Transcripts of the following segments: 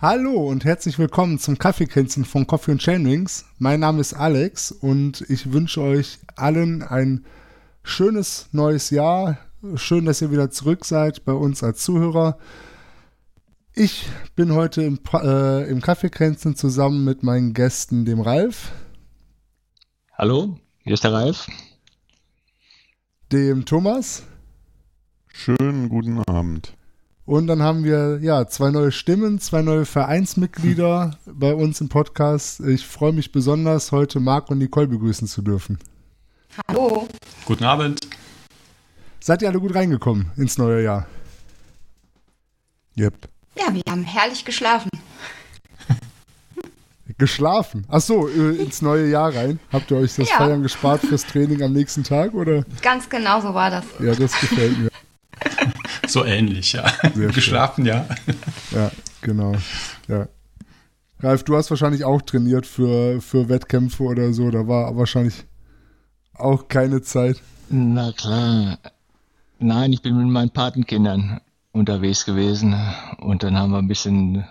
Hallo und herzlich willkommen zum Kaffeekränzchen von Coffee und Chainwings. Mein Name ist Alex und ich wünsche euch allen ein schönes neues Jahr. Schön, dass ihr wieder zurück seid bei uns als Zuhörer. Ich bin heute im, äh, im Kaffeekränzchen zusammen mit meinen Gästen, dem Ralf. Hallo, hier ist der Ralf. Dem Thomas. Schönen guten Abend. Und dann haben wir ja zwei neue Stimmen, zwei neue Vereinsmitglieder bei uns im Podcast. Ich freue mich besonders, heute Marc und Nicole begrüßen zu dürfen. Hallo. Guten Abend. Seid ihr alle gut reingekommen ins neue Jahr? Yep. Ja, wir haben herrlich geschlafen. Geschlafen? Ach so, äh, ins neue Jahr rein. Habt ihr euch das Ja. Feiern gespart fürs Training am nächsten Tag oder? Ganz genau so war das. Ja, das gefällt mir. So ähnlich, ja. Sehr Geschlafen, ja. Ja, genau. Ja. Ralf, du hast wahrscheinlich auch trainiert für, für Wettkämpfe oder so. Da war wahrscheinlich auch keine Zeit. Na klar. Nein, ich bin mit meinen Patenkindern unterwegs gewesen und dann haben wir ein bisschen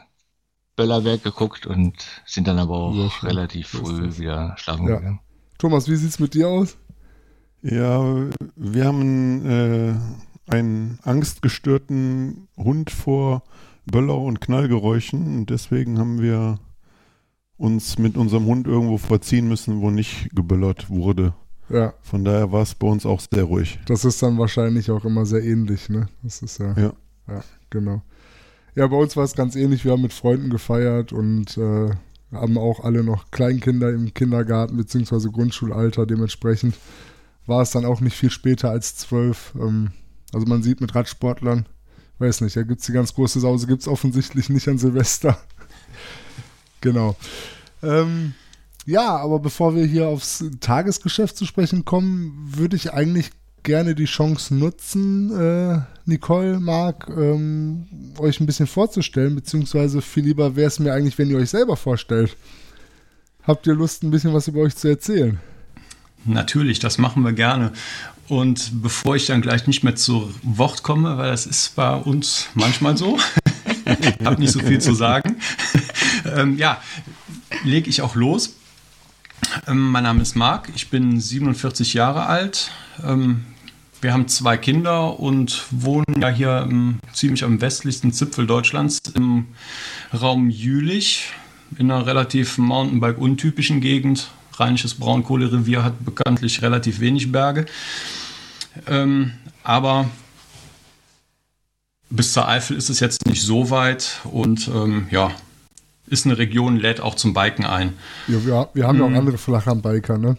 Böllerwerk geguckt und sind dann aber auch schön. relativ früh wieder schlafen Ja. gegangen. Thomas, wie sieht's mit dir aus? Ja, wir haben äh, einen angstgestörten Hund vor Böller- und Knallgeräuschen und deswegen haben wir uns mit unserem Hund irgendwo verziehen müssen, wo nicht geböllert wurde. Ja, Von daher war es bei uns auch sehr ruhig. das ist dann wahrscheinlich auch immer sehr ähnlich, ne? Das ist ja. Ja. Ja, genau. Ja, bei uns war es ganz ähnlich. Wir haben mit Freunden gefeiert und äh, haben auch alle noch Kleinkinder im Kindergarten bzw. Grundschulalter. Dementsprechend war es dann auch nicht viel später als zwölf. Ähm, also man sieht mit Radsportlern, weiß nicht, da gibt es die ganz große Sause, gibt es offensichtlich nicht an Silvester. genau. Ähm, ja, aber bevor wir hier aufs Tagesgeschäft zu sprechen kommen, würde ich eigentlich gerne die Chance nutzen, äh, Nicole, Marc, ähm, euch ein bisschen vorzustellen, beziehungsweise viel lieber wäre es mir eigentlich, wenn ihr euch selber vorstellt. Habt ihr Lust, ein bisschen was über euch zu erzählen? Natürlich, das machen wir gerne. Und bevor ich dann gleich nicht mehr zu Wort komme, weil das ist bei uns manchmal so, ich habe nicht so viel zu sagen, ähm, ja, lege ich auch los. Ähm, mein Name ist Marc, ich bin 47 Jahre alt. Ähm, wir haben zwei Kinder und wohnen ja hier ähm, ziemlich am westlichsten Zipfel Deutschlands im Raum Jülich, in einer relativ Mountainbike-untypischen Gegend. Rheinisches Braunkohlerevier hat bekanntlich relativ wenig Berge. Ähm, aber bis zur Eifel ist es jetzt nicht so weit und ähm, ja, ist eine Region, lädt auch zum Biken ein. Ja, wir, wir haben ja auch andere Flachlandbiker, ne?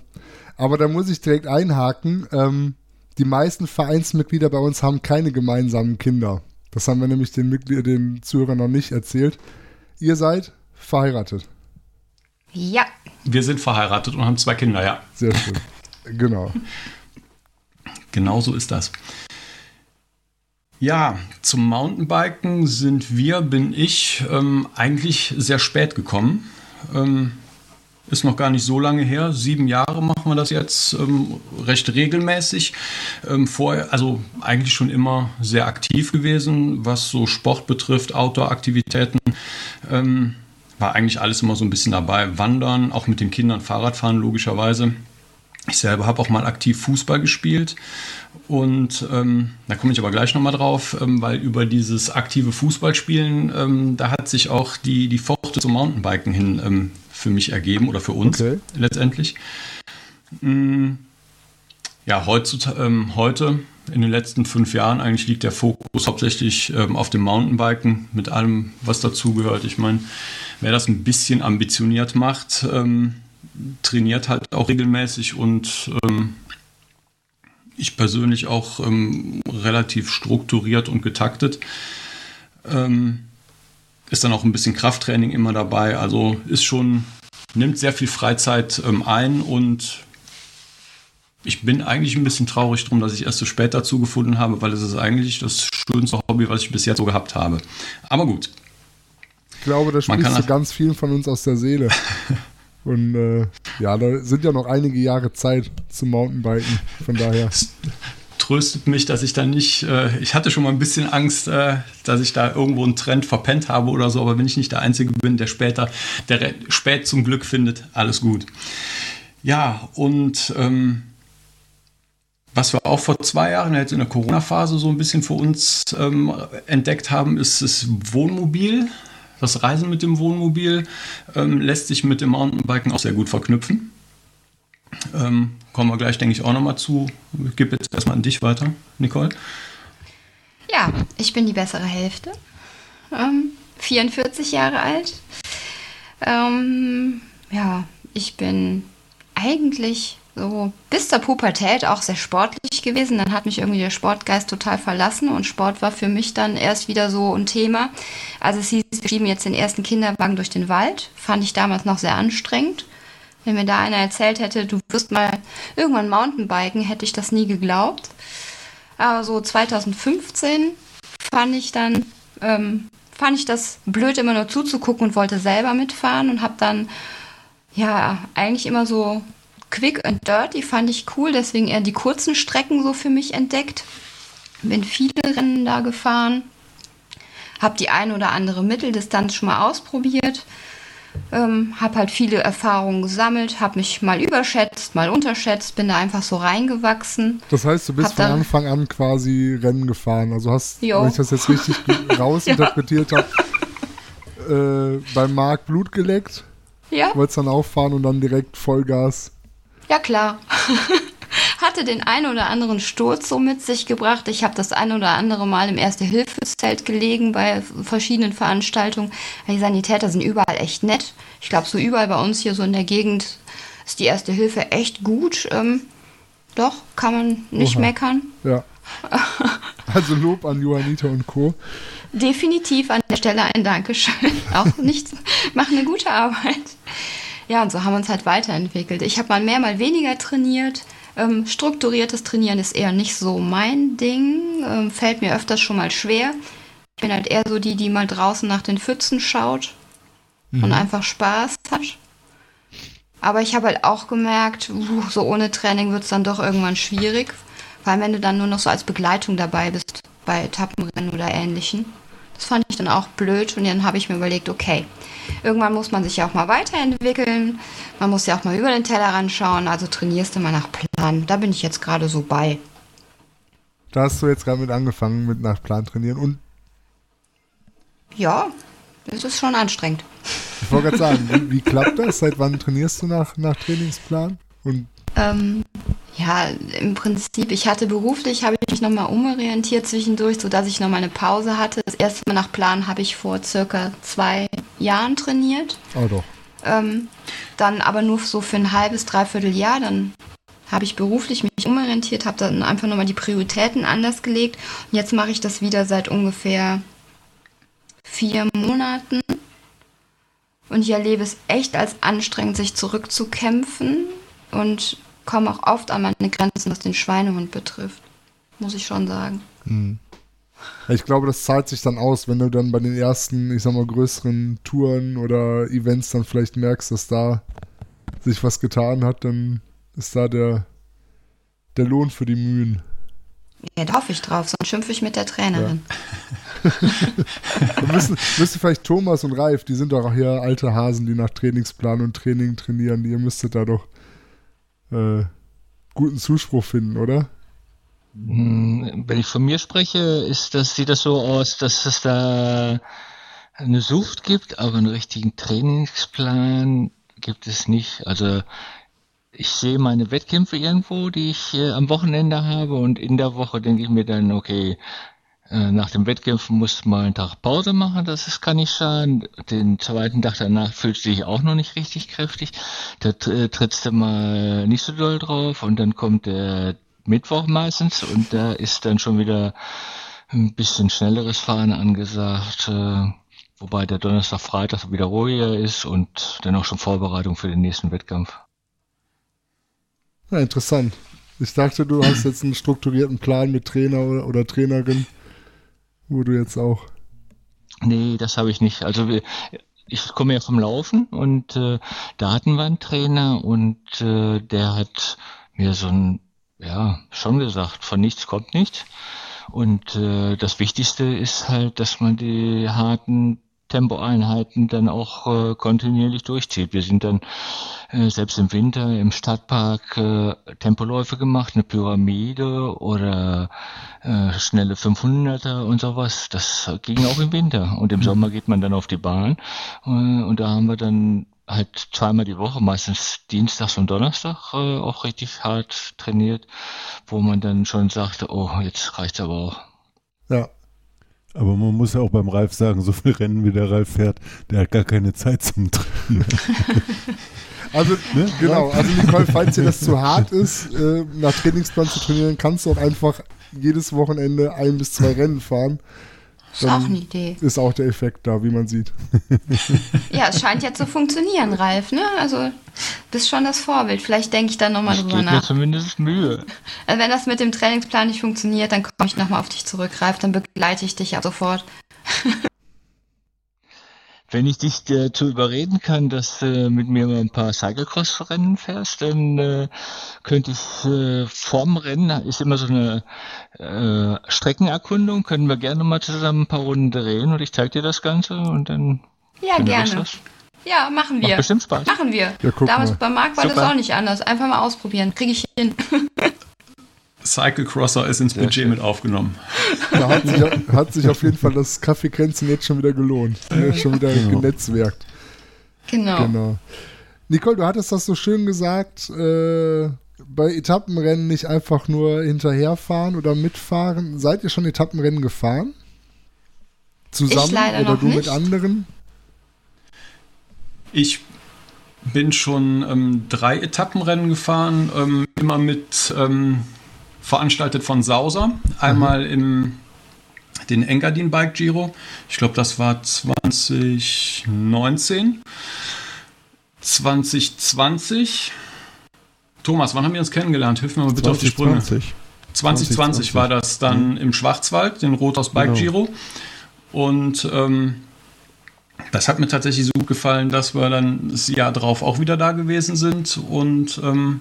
Aber da muss ich direkt einhaken. Ähm, die meisten Vereinsmitglieder bei uns haben keine gemeinsamen Kinder. Das haben wir nämlich den, Mitglied den Zuhörern noch nicht erzählt. Ihr seid verheiratet. Ja, Wir sind verheiratet und haben zwei Kinder, ja. Sehr schön. genau. Genau so ist das. Ja, zum Mountainbiken sind wir, bin ich, ähm, eigentlich sehr spät gekommen. Ähm, ist noch gar nicht so lange her. Sieben Jahre machen wir das jetzt ähm, recht regelmäßig. Ähm, vorher, also eigentlich schon immer sehr aktiv gewesen, was so Sport betrifft, Outdoor-Aktivitäten. Ähm, war eigentlich alles immer so ein bisschen dabei. Wandern, auch mit den Kindern Fahrradfahren logischerweise. Ich selber habe auch mal aktiv Fußball gespielt und ähm, da komme ich aber gleich nochmal drauf, ähm, weil über dieses aktive Fußballspielen, ähm, da hat sich auch die, die Pforte zum Mountainbiken hin ähm, für mich ergeben oder für uns Okay. letztendlich. Mm, ja, heutzutage, ähm, heute, in den letzten fünf Jahren, eigentlich liegt der Fokus hauptsächlich ähm, auf dem Mountainbiken mit allem, was dazugehört. Ich meine, wer das ein bisschen ambitioniert macht, ähm, trainiert halt auch regelmäßig und ähm, ich persönlich auch ähm, relativ strukturiert und getaktet. Ähm, ist dann auch ein bisschen Krafttraining immer dabei. Also ist schon, nimmt sehr viel Freizeit ähm, ein und ich bin eigentlich ein bisschen traurig drum, dass ich erst so spät dazu gefunden habe, weil es ist eigentlich das schönste Hobby, was ich bis jetzt so gehabt habe. Aber gut, Ich glaube, das Man spricht kann so das- ganz vielen von uns aus der Seele. Und äh, ja, da sind ja noch einige Jahre Zeit zum Mountainbiken. Von daher. tröstet mich, dass ich da nicht, äh, ich hatte schon mal ein bisschen Angst, äh, dass ich da irgendwo einen Trend verpennt habe oder so, aber wenn ich nicht der Einzige bin, der später, der spät zum Glück findet, alles gut. Ja, und ähm, was wir auch vor zwei Jahren jetzt in der Corona-Phase so ein bisschen für uns ähm, entdeckt haben, ist das Wohnmobil. Das Reisen mit dem Wohnmobil ähm, lässt sich mit dem Mountainbiken auch sehr gut verknüpfen. Ähm, kommen wir gleich, denke ich, auch nochmal zu. Ich gebe jetzt erstmal an dich weiter, Nicole. Ja, ich bin die bessere Hälfte. Ähm, 44 Jahre alt. Ähm, ja, ich bin eigentlich so bis zur Pubertät auch sehr sportlich gewesen. Dann hat mich irgendwie der Sportgeist total verlassen und Sport war für mich dann erst wieder so ein Thema. Also es hieß, wir schieben jetzt den ersten Kinderwagen durch den Wald. Fand ich damals noch sehr anstrengend. Wenn mir da einer erzählt hätte, du wirst mal irgendwann Mountainbiken, hätte ich das nie geglaubt. Aber so 2015 fand ich dann, ähm, fand ich das blöd, immer nur zuzugucken und wollte selber mitfahren und habe dann ja eigentlich immer so Quick and Dirty fand ich cool, deswegen eher die kurzen Strecken so für mich entdeckt. Bin viele Rennen da gefahren, habe die ein oder andere Mitteldistanz schon mal ausprobiert, ähm, habe halt viele Erfahrungen gesammelt, habe mich mal überschätzt, mal unterschätzt, bin da einfach so reingewachsen. Das heißt, du bist von Anfang an quasi Rennen gefahren. Also hast, jo. wenn ich das jetzt richtig rausinterpretiert ja. habe, äh, beim Marc Blut geleckt. Ja. Wolltest dann auffahren und dann direkt Vollgas ja, klar. Hatte den einen oder anderen Sturz so mit sich gebracht. Ich habe das ein oder andere Mal im Erste-Hilfe-Zelt gelegen bei verschiedenen Veranstaltungen. Die Sanitäter sind überall echt nett. Ich glaube, so überall bei uns hier so in der Gegend ist die Erste Hilfe echt gut. Ähm, doch, kann man nicht Oha. meckern. Ja. Also Lob an Johannita und Co. Definitiv an der Stelle ein Dankeschön. Auch nichts, machen eine gute Arbeit. Ja, und so haben wir uns halt weiterentwickelt. Ich habe mal mehr, mal weniger trainiert. Ähm, strukturiertes Trainieren ist eher nicht so mein Ding. Ähm, fällt mir öfters schon mal schwer. Ich bin halt eher so die, die mal draußen nach den Pfützen schaut mhm. und einfach Spaß hat. Aber ich habe halt auch gemerkt, uh, so ohne Training wird es dann doch irgendwann schwierig. Vor allem, wenn du dann nur noch so als Begleitung dabei bist bei Etappenrennen oder ähnlichen. Das fand ich dann auch blöd und dann habe ich mir überlegt, okay, Irgendwann muss man sich ja auch mal weiterentwickeln. Man muss ja auch mal über den Teller schauen. Also trainierst du mal nach Plan. Da bin ich jetzt gerade so bei. Da hast du jetzt gerade mit angefangen, mit nach Plan trainieren. Und ja, das ist schon anstrengend. Ich wollte gerade sagen, wie, wie, klappt das? Seit wann trainierst du nach, nach Trainingsplan? Und ähm, ja, im Prinzip, ich hatte beruflich, habe ich mich nochmal umorientiert zwischendurch, sodass ich nochmal eine Pause hatte. Das erste Mal nach Plan habe ich vor circa zwei Jahren trainiert. Oh doch. Ähm, dann aber nur so für ein halbes, dreiviertel Jahr. Dann habe ich beruflich mich umorientiert, habe dann einfach nochmal die Prioritäten anders gelegt. Und jetzt mache ich das wieder seit ungefähr vier Monaten. Und ich erlebe es echt als anstrengend, sich zurückzukämpfen. Und komme auch oft an meine Grenzen, was den Schweinehund betrifft. Muss ich schon sagen. Hm. Ich glaube, das zahlt sich dann aus, wenn du dann bei den ersten, ich sag mal, größeren Touren oder Events dann vielleicht merkst, dass da sich was getan hat, dann ist da der, der Lohn für die Mühen. Ja, da hoffe ich drauf, sonst schimpfe ich mit der Trainerin. Ja. müssen, müsste vielleicht Thomas und Ralf, die sind doch auch hier alte Hasen, die nach Trainingsplan und Training trainieren, ihr müsstet da doch äh, guten Zuspruch finden, oder? Hm, wenn ich von mir spreche, ist das, sieht das so aus, dass es da eine Sucht gibt, aber einen richtigen Trainingsplan gibt es nicht. Also ich sehe meine Wettkämpfe irgendwo, die ich äh, am Wochenende habe und in der Woche denke ich mir dann, okay, nach dem Wettkämpfen musst du mal einen Tag Pause machen, das ist, kann nicht schaden. Den zweiten Tag danach fühlst du dich auch noch nicht richtig kräftig. Da äh, trittst du mal nicht so doll drauf und dann kommt der Mittwoch meistens und da ist dann schon wieder ein bisschen schnelleres Fahren angesagt. Äh, wobei der Donnerstag, Freitag wieder ruhiger ist und dann auch schon Vorbereitung für den nächsten Wettkampf. Ja, interessant. Ich dachte, du hast jetzt einen strukturierten Plan mit Trainer oder Trainerin wo du jetzt auch. Nee, das habe ich nicht. Also ich komme ja vom Laufen und äh, da hatten wir einen Trainer und äh, der hat mir so ein ja, schon gesagt, von nichts kommt nichts. Und äh, das Wichtigste ist halt, dass man die harten Tempoeinheiten dann auch äh, kontinuierlich durchzieht. Wir sind dann äh, selbst im Winter im Stadtpark äh, Tempoläufe gemacht, eine Pyramide oder äh, schnelle 500er und sowas. Das ging auch im Winter. Und im Sommer geht man dann auf die Bahn äh, und da haben wir dann halt zweimal die Woche, meistens Dienstags und Donnerstag äh, auch richtig hart trainiert, wo man dann schon sagte, oh, jetzt reicht's aber auch. Ja. Aber man muss ja auch beim Ralf sagen, so viel Rennen wie der Ralf fährt, der hat gar keine Zeit zum Trainieren. Also, ne? genau, also Nicole, falls dir das zu hart ist, äh, nach Trainingsplan zu trainieren, kannst du auch einfach jedes Wochenende ein bis zwei Rennen fahren. Ist auch eine Idee. Ist auch der Effekt da, wie man sieht. Ja, es scheint ja zu funktionieren, Ralf, ne? Also, bist schon das Vorbild. Vielleicht denke ich dann nochmal Ich drüber gebe mir nach. zumindest Mühe. Also wenn das mit dem Trainingsplan nicht funktioniert, dann komme ich nochmal auf dich zurück, Ralf. Dann begleite ich dich ja sofort. Wenn ich dich dazu überreden kann, dass du mit mir mal ein paar Cyclecross-Rennen fährst, dann äh, könnte ich äh, vorm Rennen, ist immer so eine äh, Streckenerkundung, können wir gerne mal zusammen ein paar Runden drehen und ich zeige dir das Ganze und dann Ja, gerne. das. Ja, machen wir. Macht bestimmt Spaß. Machen wir. Ja, Damals mal. bei Marc war das Super. auch nicht anders. Einfach mal ausprobieren. Kriege ich hin. Cyclecrosser ist ins Sehr Budget schön. mit aufgenommen. Da hat sich, hat sich auf jeden Fall das Kaffeekränzchen jetzt schon wieder gelohnt. Jetzt schon wieder Genau. genetzwerkt. Genau. Genau. Nicole, du hattest das so schön gesagt, äh, bei Etappenrennen nicht einfach nur hinterherfahren oder mitfahren. Seid ihr schon Etappenrennen gefahren? Zusammen oder noch du mit nicht. anderen? Ich bin schon ähm, drei Etappenrennen gefahren, ähm, immer mit ähm, veranstaltet von Sauser. Einmal im den Engadin Bike Giro. Ich glaube, das war 2019. 2020. Thomas, wann haben wir uns kennengelernt? Hilf mir mal bitte auf die Sprünge. 2020. 2020 war das dann im Schwarzwald, den Rothaus Bike Genau. Giro. Und ähm, das hat mir tatsächlich so gut gefallen, dass wir dann das Jahr drauf auch wieder da gewesen sind. Und ähm,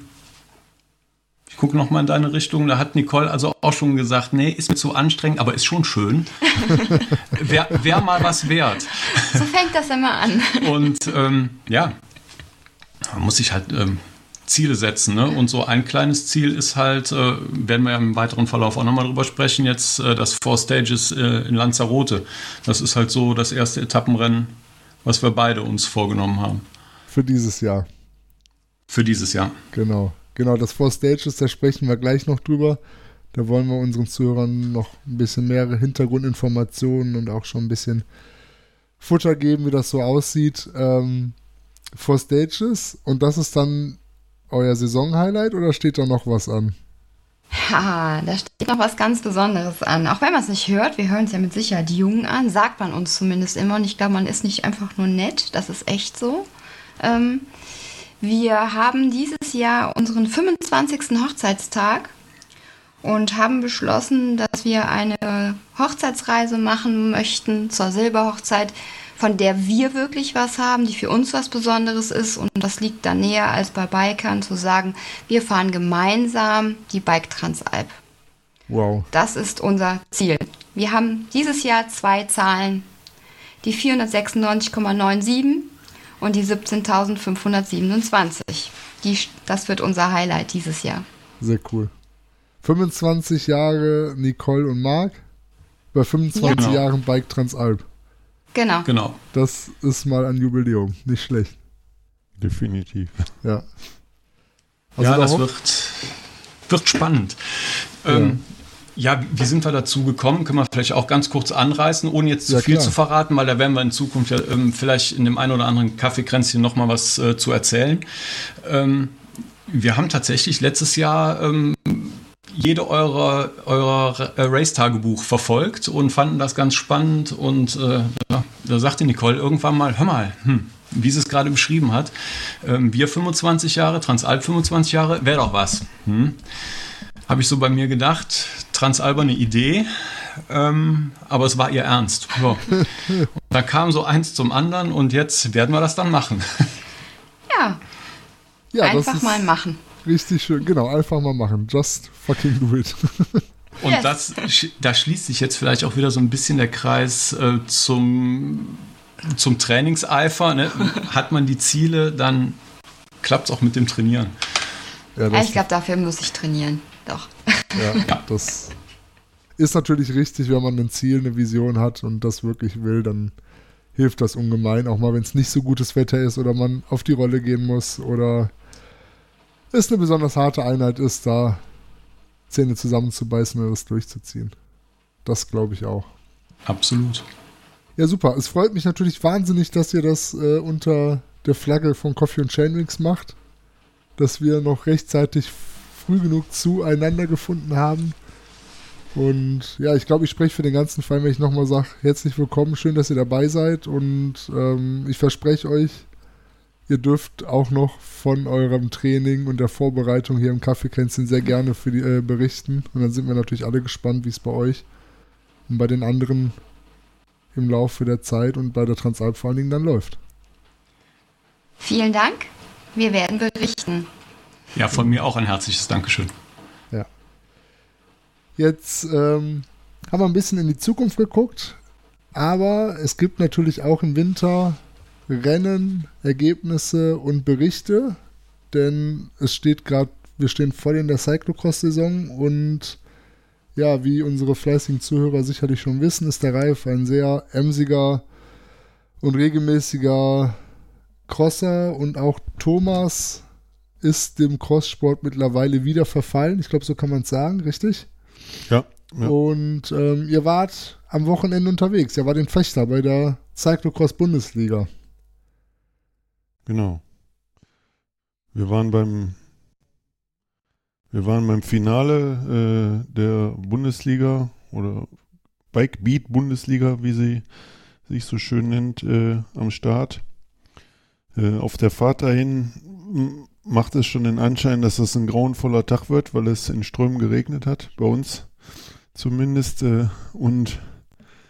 ich gucke nochmal in deine Richtung. Da hat Nicole also auch schon gesagt, nee, ist mir zu anstrengend, aber ist schon schön. Wäre wär mal was wert. So fängt das immer an. Und ähm, ja, man muss sich halt ähm, Ziele setzen. Ne? Und so ein kleines Ziel ist halt, äh, werden wir ja im weiteren Verlauf auch nochmal drüber sprechen, jetzt äh, das Four Stages äh, in Lanzarote. Das ist halt so das erste Etappenrennen, was wir beide uns vorgenommen haben Für dieses Jahr. für dieses Jahr. Genau. Genau, das Four Stages, da sprechen wir gleich noch drüber. Da wollen wir unseren Zuhörern noch ein bisschen mehr Hintergrundinformationen und auch schon ein bisschen Futter geben, wie das so aussieht. Ähm, Four Stages und das ist dann euer Saisonhighlight oder steht da noch was an? Ha, da steht noch was ganz Besonderes an. Auch wenn man es nicht hört, wir hören es ja mit Sicherheit jung an, sagt man uns zumindest immer. Und ich glaube, man ist nicht einfach nur nett, das ist echt so. Ähm, wir haben dieses Jahr unseren 25. Hochzeitstag und haben beschlossen, dass wir eine Hochzeitsreise machen möchten zur Silberhochzeit, von der wir wirklich was haben, die für uns was Besonderes ist. Und das liegt da näher als bei Bikern zu sagen, wir fahren gemeinsam die Bike Transalp. Wow. Das ist unser Ziel. Wir haben dieses Jahr zwei Zahlen, die 496,97 und die 17.527. Die, das wird unser Highlight dieses Jahr. Sehr cool. 25 Jahre Nicole und Marc bei 25 Ja. Jahren Bike Transalp. Genau. Genau. Das ist mal ein Jubiläum. Nicht schlecht. Definitiv. Ja. Also ja, da das wird, wird spannend. Ähm, ja, wie sind wir dazu gekommen? Können wir vielleicht auch ganz kurz anreißen, ohne jetzt zu Ja, viel klar. zu verraten, weil da werden wir in Zukunft ja ähm, vielleicht in dem einen oder anderen Kaffeekränzchen noch mal was äh, zu erzählen. Ähm, wir haben tatsächlich letztes Jahr ähm, jede eurer, eurer äh, Race-Tagebuch verfolgt und fanden das ganz spannend. Und äh, da sagte Nicole irgendwann mal, hör mal, hm, wie sie es gerade beschrieben hat, ähm, wir 25 Jahre, Transalp 25 Jahre, wäre doch was. Hm? Habe ich so bei mir gedacht, Transalp eine Idee, ähm, aber es war ihr Ernst. Und da kam so eins zum anderen und jetzt werden wir das dann machen. Ja, ja, das einfach ist, mal machen. Richtig schön, genau, einfach mal machen. Just fucking do it. Und yes. das, da schließt sich jetzt vielleicht auch wieder so ein bisschen der Kreis äh, zum, zum Trainingseifer. Ne? Hat man die Ziele, dann klappt es auch mit dem Trainieren. Ja, ich glaube, dafür muss ich trainieren. Doch. Ja, ja, das ist natürlich richtig, wenn man ein Ziel, eine Vision hat und das wirklich will, dann hilft das ungemein. Auch mal, wenn es nicht so gutes Wetter ist oder man auf die Rolle gehen muss oder es eine besonders harte Einheit ist, da Zähne zusammenzubeißen und das durchzuziehen. Das glaube ich auch. Absolut. Ja, super. Es freut mich natürlich wahnsinnig, dass ihr das äh, unter der Flagge von Coffee und Chainwings macht. Dass wir noch rechtzeitig früh genug zueinander gefunden haben. Und ja, ich glaube, ich spreche für den ganzen Fall, wenn ich nochmal sage, herzlich willkommen, schön, dass ihr dabei seid. Und ähm, ich verspreche euch, Ihr dürft auch noch von eurem Training und der Vorbereitung hier im Kaffeekränzchen sehr gerne für die, äh, berichten. Und dann sind wir natürlich alle gespannt, wie es bei euch und bei den anderen im Laufe der Zeit und bei der Transalp vor allen Dingen dann läuft. Vielen Dank. Wir werden berichten. Ja, von mir auch ein herzliches Dankeschön. Ja. Jetzt ähm, haben wir ein bisschen in die Zukunft geguckt, aber es gibt natürlich auch im Winter Rennen, Ergebnisse und Berichte, denn es steht gerade, wir stehen voll in der Cyclocross-Saison und ja, wie unsere fleißigen Zuhörer sicherlich schon wissen, ist der Ralf ein sehr emsiger und regelmäßiger Crosser und auch Thomas ist dem Crosssport mittlerweile wieder verfallen. Ich glaube, so kann man es sagen, richtig? Ja. ja. Und ähm, ihr wart am Wochenende unterwegs. Ihr wart in Fechter bei der Cyclocross Bundesliga. Genau. Wir waren beim wir waren beim Finale äh, der Bundesliga oder Bike Beat Bundesliga, wie sie sich so schön nennt, äh, am Start. Äh, auf der Fahrt dahin macht es schon den Anschein, dass es ein grauenvoller Tag wird, weil es in Strömen geregnet hat, bei uns zumindest. Äh, und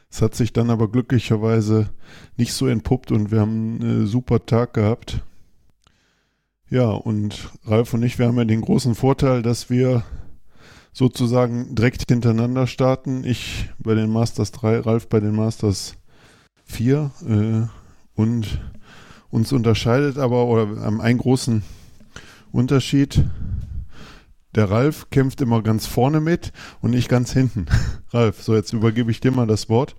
es hat sich dann aber glücklicherweise nicht so entpuppt und wir haben einen super Tag gehabt. Ja, und Ralf und ich, wir haben ja den großen Vorteil, dass wir sozusagen direkt hintereinander starten. Ich bei den Masters 3, Ralf bei den Masters 4. Äh, und uns unterscheidet aber, oder haben einen großen Unterschied. Der Ralf kämpft immer ganz vorne mit und ich ganz hinten. Ralf, so jetzt übergebe ich dir mal das Wort.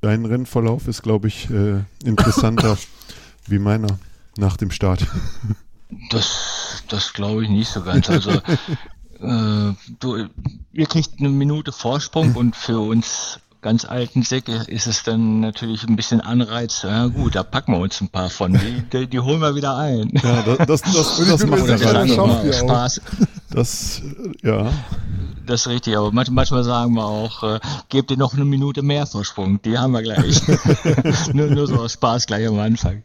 Dein Rennverlauf ist, glaube ich, äh, interessanter wie meiner nach dem Start. Das, das glaube ich nicht so ganz. Also äh, du, ihr kriegt eine Minute Vorsprung und für uns ganz alten Säcke ist es dann natürlich ein bisschen Anreiz. Ja gut, da packen wir uns ein paar von. Die, die, die holen wir wieder ein. Ja, das, das, das, das macht der Ralf Spaß. Das, ja. Das ist richtig, aber manchmal sagen wir auch, äh, gebt ihr noch eine Minute mehr Vorsprung. Die haben wir gleich. nur, nur so aus Spaß gleich am Anfang.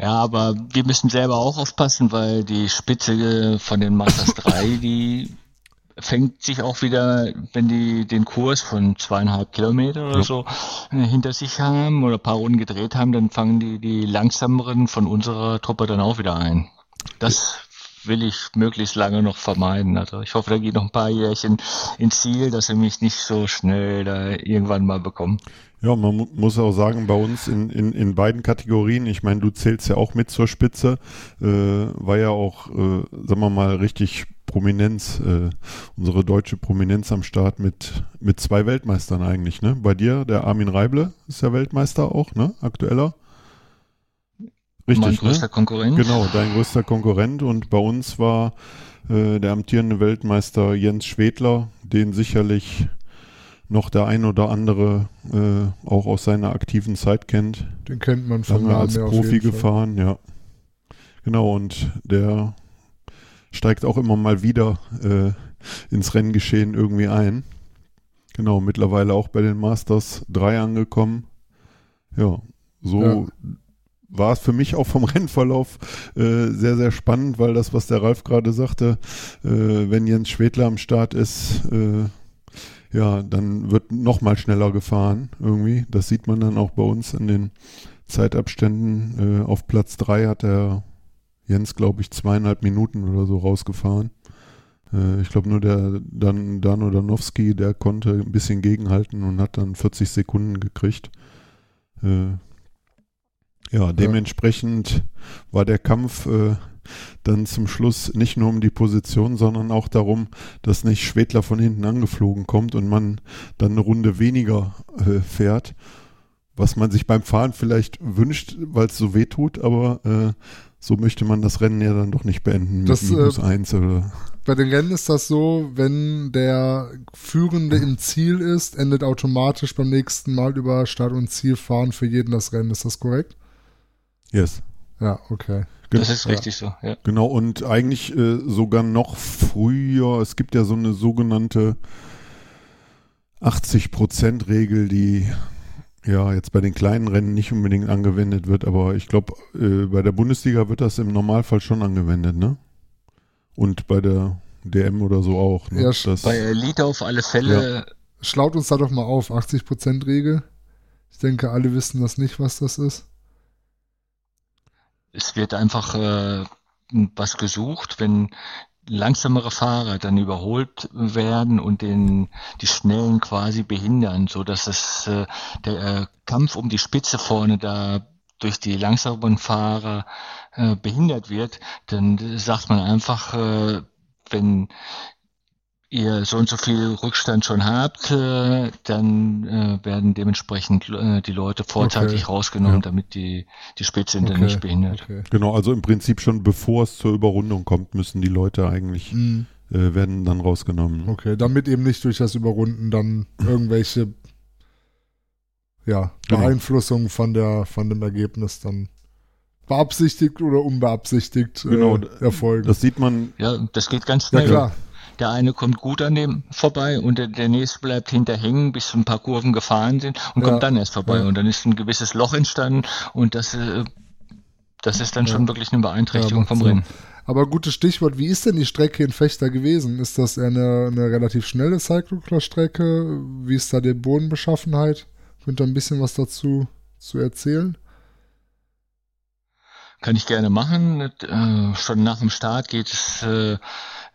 Ja, aber wir müssen selber auch aufpassen, weil die Spitze von den Masters 3, die fängt sich auch wieder, wenn die den Kurs von zweieinhalb Kilometer oder ja. so äh, hinter sich haben oder ein paar Runden gedreht haben, dann fangen die, die langsameren von unserer Truppe dann auch wieder ein. Das will ich möglichst lange noch vermeiden. Also ich hoffe, da geht noch ein paar Jährchen ins Ziel, dass sie mich nicht so schnell da irgendwann mal bekommen. Ja, man mu muss auch sagen, bei uns in, in, in beiden Kategorien, ich meine, du zählst ja auch mit zur Spitze, äh, war ja auch, äh, sagen wir mal, richtig Prominenz, äh, unsere deutsche Prominenz am Start mit, mit zwei Weltmeistern eigentlich, ne? Bei dir, der Armin Reible ist ja Weltmeister auch, ne? Aktueller. Richtig, mein ne? größter ne? Konkurrent. Genau, dein größter Konkurrent und bei uns war äh, der amtierende Weltmeister Jens Schwedler, den sicherlich noch der ein oder andere äh, auch aus seiner aktiven Zeit kennt. Den kennt man von Lange als Profi gefahren, ja. Genau, und der steigt auch immer mal wieder äh, ins Renngeschehen irgendwie ein. Genau, mittlerweile auch bei den Masters 3 angekommen. Ja, so ja. war es für mich auch vom Rennverlauf äh, sehr, sehr spannend, weil das, was der Ralf gerade sagte, äh, wenn Jens Schwedler am Start ist, äh, ja, dann wird noch mal schneller gefahren irgendwie. Das sieht man dann auch bei uns in den Zeitabständen. Äh, auf Platz 3 hat er Jens, glaube ich, zweieinhalb Minuten oder so rausgefahren. Äh, ich glaube nur der Dan, Dano Danowski, der konnte ein bisschen gegenhalten und hat dann 40 Sekunden gekriegt. Äh, ja, dementsprechend war der Kampf äh, dann zum Schluss nicht nur um die Position, sondern auch darum, dass nicht Schwedler von hinten angeflogen kommt und man dann eine Runde weniger äh, fährt, was man sich beim Fahren vielleicht wünscht, weil es so weh tut, aber äh, so möchte man das Rennen ja dann doch nicht beenden Das, mit minus äh, eins oder Bei den Rennen ist das so, wenn der Führende im Ziel ist, endet automatisch beim nächsten Mal über Start und Ziel fahren für jeden das Rennen. Ist das korrekt? yes. Ja, okay. Das ist richtig so, ja. Genau, und eigentlich äh, sogar noch früher, es gibt ja so eine sogenannte 80%-Regel, die ja jetzt bei den kleinen Rennen nicht unbedingt angewendet wird, aber ich glaube, äh, bei der Bundesliga wird das im Normalfall schon angewendet, ne? Und bei der DM oder so auch. Ne? Ja, das, Bei Elite auf alle Fälle, Schlaut uns da doch mal auf, 80% Regel. Ich denke, alle wissen das nicht, was das ist. es wird einfach äh, was gesucht, wenn langsamere Fahrer dann überholt werden und den die Schnellen quasi behindern, so dass es äh, der äh, Kampf um die Spitze vorne da durch die langsamen Fahrer äh, behindert wird, dann sagt man einfach, äh, wenn ihr so und so viel Rückstand schon habt, äh, dann äh, werden dementsprechend äh, die Leute vorzeitig Okay. rausgenommen, Ja. damit die, die dann Okay, nicht behindert. Okay. Genau, also im Prinzip schon bevor es zur Überrundung kommt, müssen die Leute eigentlich, Mhm. äh, werden dann rausgenommen. Okay, damit eben nicht durch das Überrunden dann irgendwelche ja, Genau. Beeinflussungen von der von dem Ergebnis dann beabsichtigt oder unbeabsichtigt Genau, äh, erfolgen. Das sieht man, Ja, das geht ganz ja schnell. klar, Der eine kommt gut an dem vorbei und der, der nächste bleibt hinter hängen, bis ein paar Kurven gefahren sind und Ja. kommt dann erst vorbei. Ja. Und dann ist ein gewisses Loch entstanden und das, äh, das ist dann schon wirklich eine Beeinträchtigung vom. Rennen. aber gutes Stichwort, wie ist denn die Strecke in Fechter gewesen? Ist das eine, eine relativ schnelle Cyclocross-Strecke? Wie ist da die Bodenbeschaffenheit? Könnt ihr ein bisschen was dazu zu erzählen? Kann ich gerne machen. Äh, schon nach dem Start geht es äh,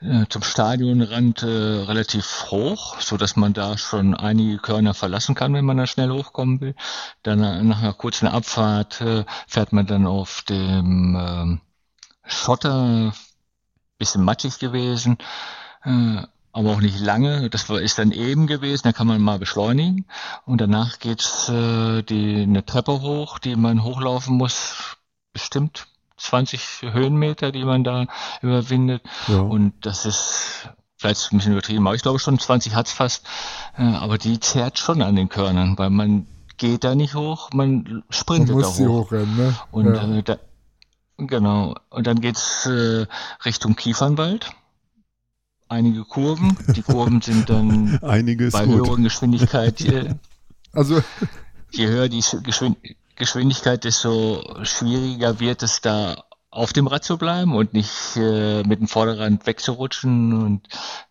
äh, zum Stadionrand relativ hoch, so dass man da schon einige Körner verlassen kann, wenn man da schnell hochkommen will. Dann nach einer kurzen Abfahrt äh, fährt man dann auf dem ähm, Schotter, bisschen matschig gewesen, aber auch nicht lange. Das ist dann eben gewesen, da kann man mal beschleunigen. Und danach geht's äh, die, eine Treppe hoch, die man hochlaufen muss, bestimmt 20 Höhenmeter, die man da überwindet. ja, Und das ist vielleicht ein bisschen übertrieben, aber ich glaube schon 20 hat's fast. Äh, aber die zerrt schon an den Körnern, weil man geht da nicht hoch, man Man sprintet da muss sie hoch. hochrennen, ne? Und ja. äh, da, genau. Und dann geht's äh, Richtung Kiefernwald. Einige Kurven. Die Kurven sind dann einige ist bei gut. höheren Geschwindigkeit, je, Also, je höher die Sch- Geschwind Geschwindigkeit, desto schwieriger wird es da auf dem Rad zu bleiben und nicht äh, mit dem Vorderrad wegzurutschen und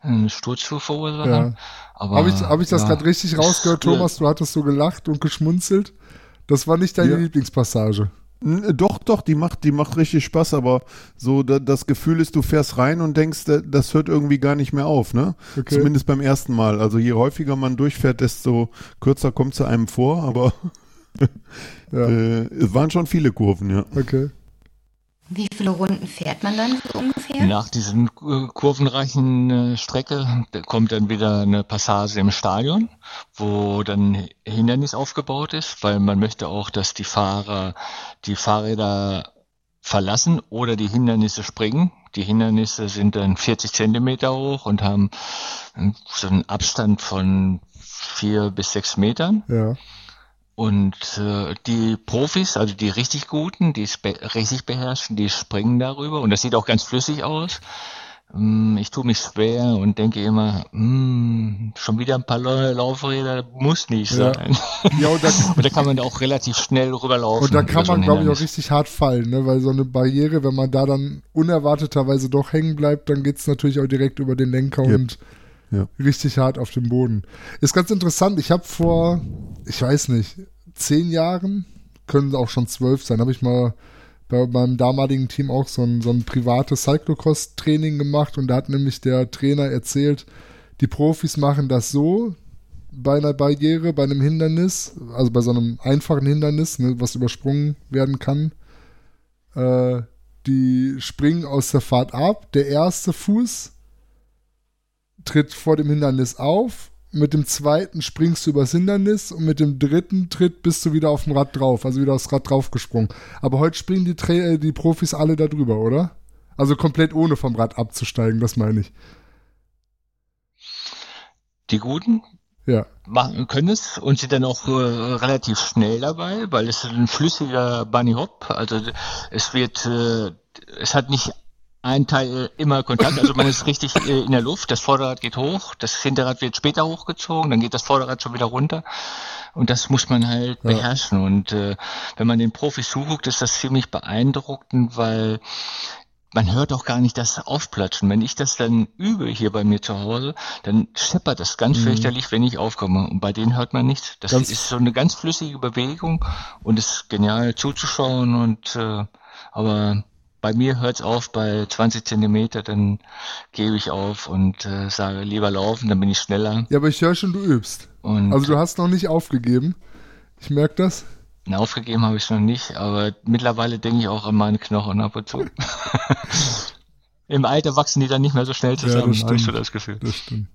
einen Sturz zu verursachen. ja. Aber Habe ich, hab ich das ja, gerade richtig rausgehört. Thomas? Du hattest so gelacht und geschmunzelt. Das war nicht deine Ja. Lieblingspassage. N- Doch, doch, die macht, die macht richtig Spaß, aber so da, das Gefühl ist, du fährst rein und denkst, da- das hört irgendwie gar nicht mehr auf, ne? Okay. Zumindest beim ersten Mal. Also je häufiger man durchfährt, desto kürzer kommt es einem vor, aber Ja, äh, es waren schon viele Kurven, ja. okay. Wie viele Runden fährt man dann so ungefähr? Nach diesen äh, kurvenreichen äh, Strecke kommt dann wieder eine Passage im Stadion, wo dann Hindernis aufgebaut ist, weil man möchte auch, dass die Fahrer die Fahrräder verlassen oder die Hindernisse springen. Die Hindernisse sind dann 40 Zentimeter hoch und haben äh, so einen Abstand von vier bis sechs Metern. Ja. Und äh, die Profis, also die richtig Guten, die es be richtig beherrschen, die springen darüber und das sieht auch ganz flüssig aus. Ähm, Ich tue mich schwer und denke immer, hm, schon wieder ein paar neue Laufräder, muss nicht Ja. sein. Ja, und da, Und da kann man auch relativ schnell rüberlaufen. und da kann so ein man, glaube ich, auch richtig hart fallen, ne? Weil so eine Barriere, wenn man da dann unerwarteterweise doch hängen bleibt, dann geht's natürlich auch direkt über den Lenker Yep. und Ja. richtig hart auf dem Boden. Ist ganz interessant. Ich habe vor, ich weiß nicht, zehn Jahren, können auch schon zwölf sein, habe ich mal bei meinem damaligen Team auch so ein, so ein privates Cyclocross-Training gemacht und da hat nämlich der Trainer erzählt, die Profis machen das so bei einer Barriere, bei einem Hindernis, also bei so einem einfachen Hindernis, ne, was übersprungen werden kann. Äh, die springen aus der Fahrt ab, der erste Fuß tritt vor dem Hindernis auf mit dem zweiten springst du übers Hindernis und mit dem dritten Tritt bist du wieder auf dem Rad drauf, also wieder aufs Rad draufgesprungen. Aber heute springen die, Tra äh, die Profis alle da drüber, oder? Also komplett ohne vom Rad abzusteigen, das meine ich. Die Guten ja. machen, können es und sind dann auch äh, relativ schnell dabei, weil es ist ein flüssiger Bunny Hop. Also es wird, äh, es hat nicht ein Teil immer Kontakt, also man ist richtig äh, in der Luft, das Vorderrad geht hoch, das Hinterrad wird später hochgezogen, dann geht das Vorderrad schon wieder runter und das muss man halt ja. beherrschen und äh, wenn man den Profis zuguckt, ist das ziemlich beeindruckend, weil man hört auch gar nicht das Aufplatschen. Wenn ich das dann übe hier bei mir zu Hause, dann scheppert das ganz mhm. fürchterlich, wenn ich aufkomme. Und bei denen hört man nichts. Das ganz ist so eine ganz flüssige Bewegung und ist genial zuzuschauen und äh, aber bei mir hört es auf bei 20 Zentimeter, dann gebe ich auf und äh, sage lieber laufen, dann bin ich schneller. Ja, aber ich höre schon, du übst. Und also du hast noch nicht aufgegeben. Ich merke das. Aufgegeben habe ich noch nicht, aber mittlerweile denke ich auch an meine Knochen ab und zu. Im Alter wachsen die dann nicht mehr so schnell zusammen, ja, habe ich so das Gefühl. Das stimmt.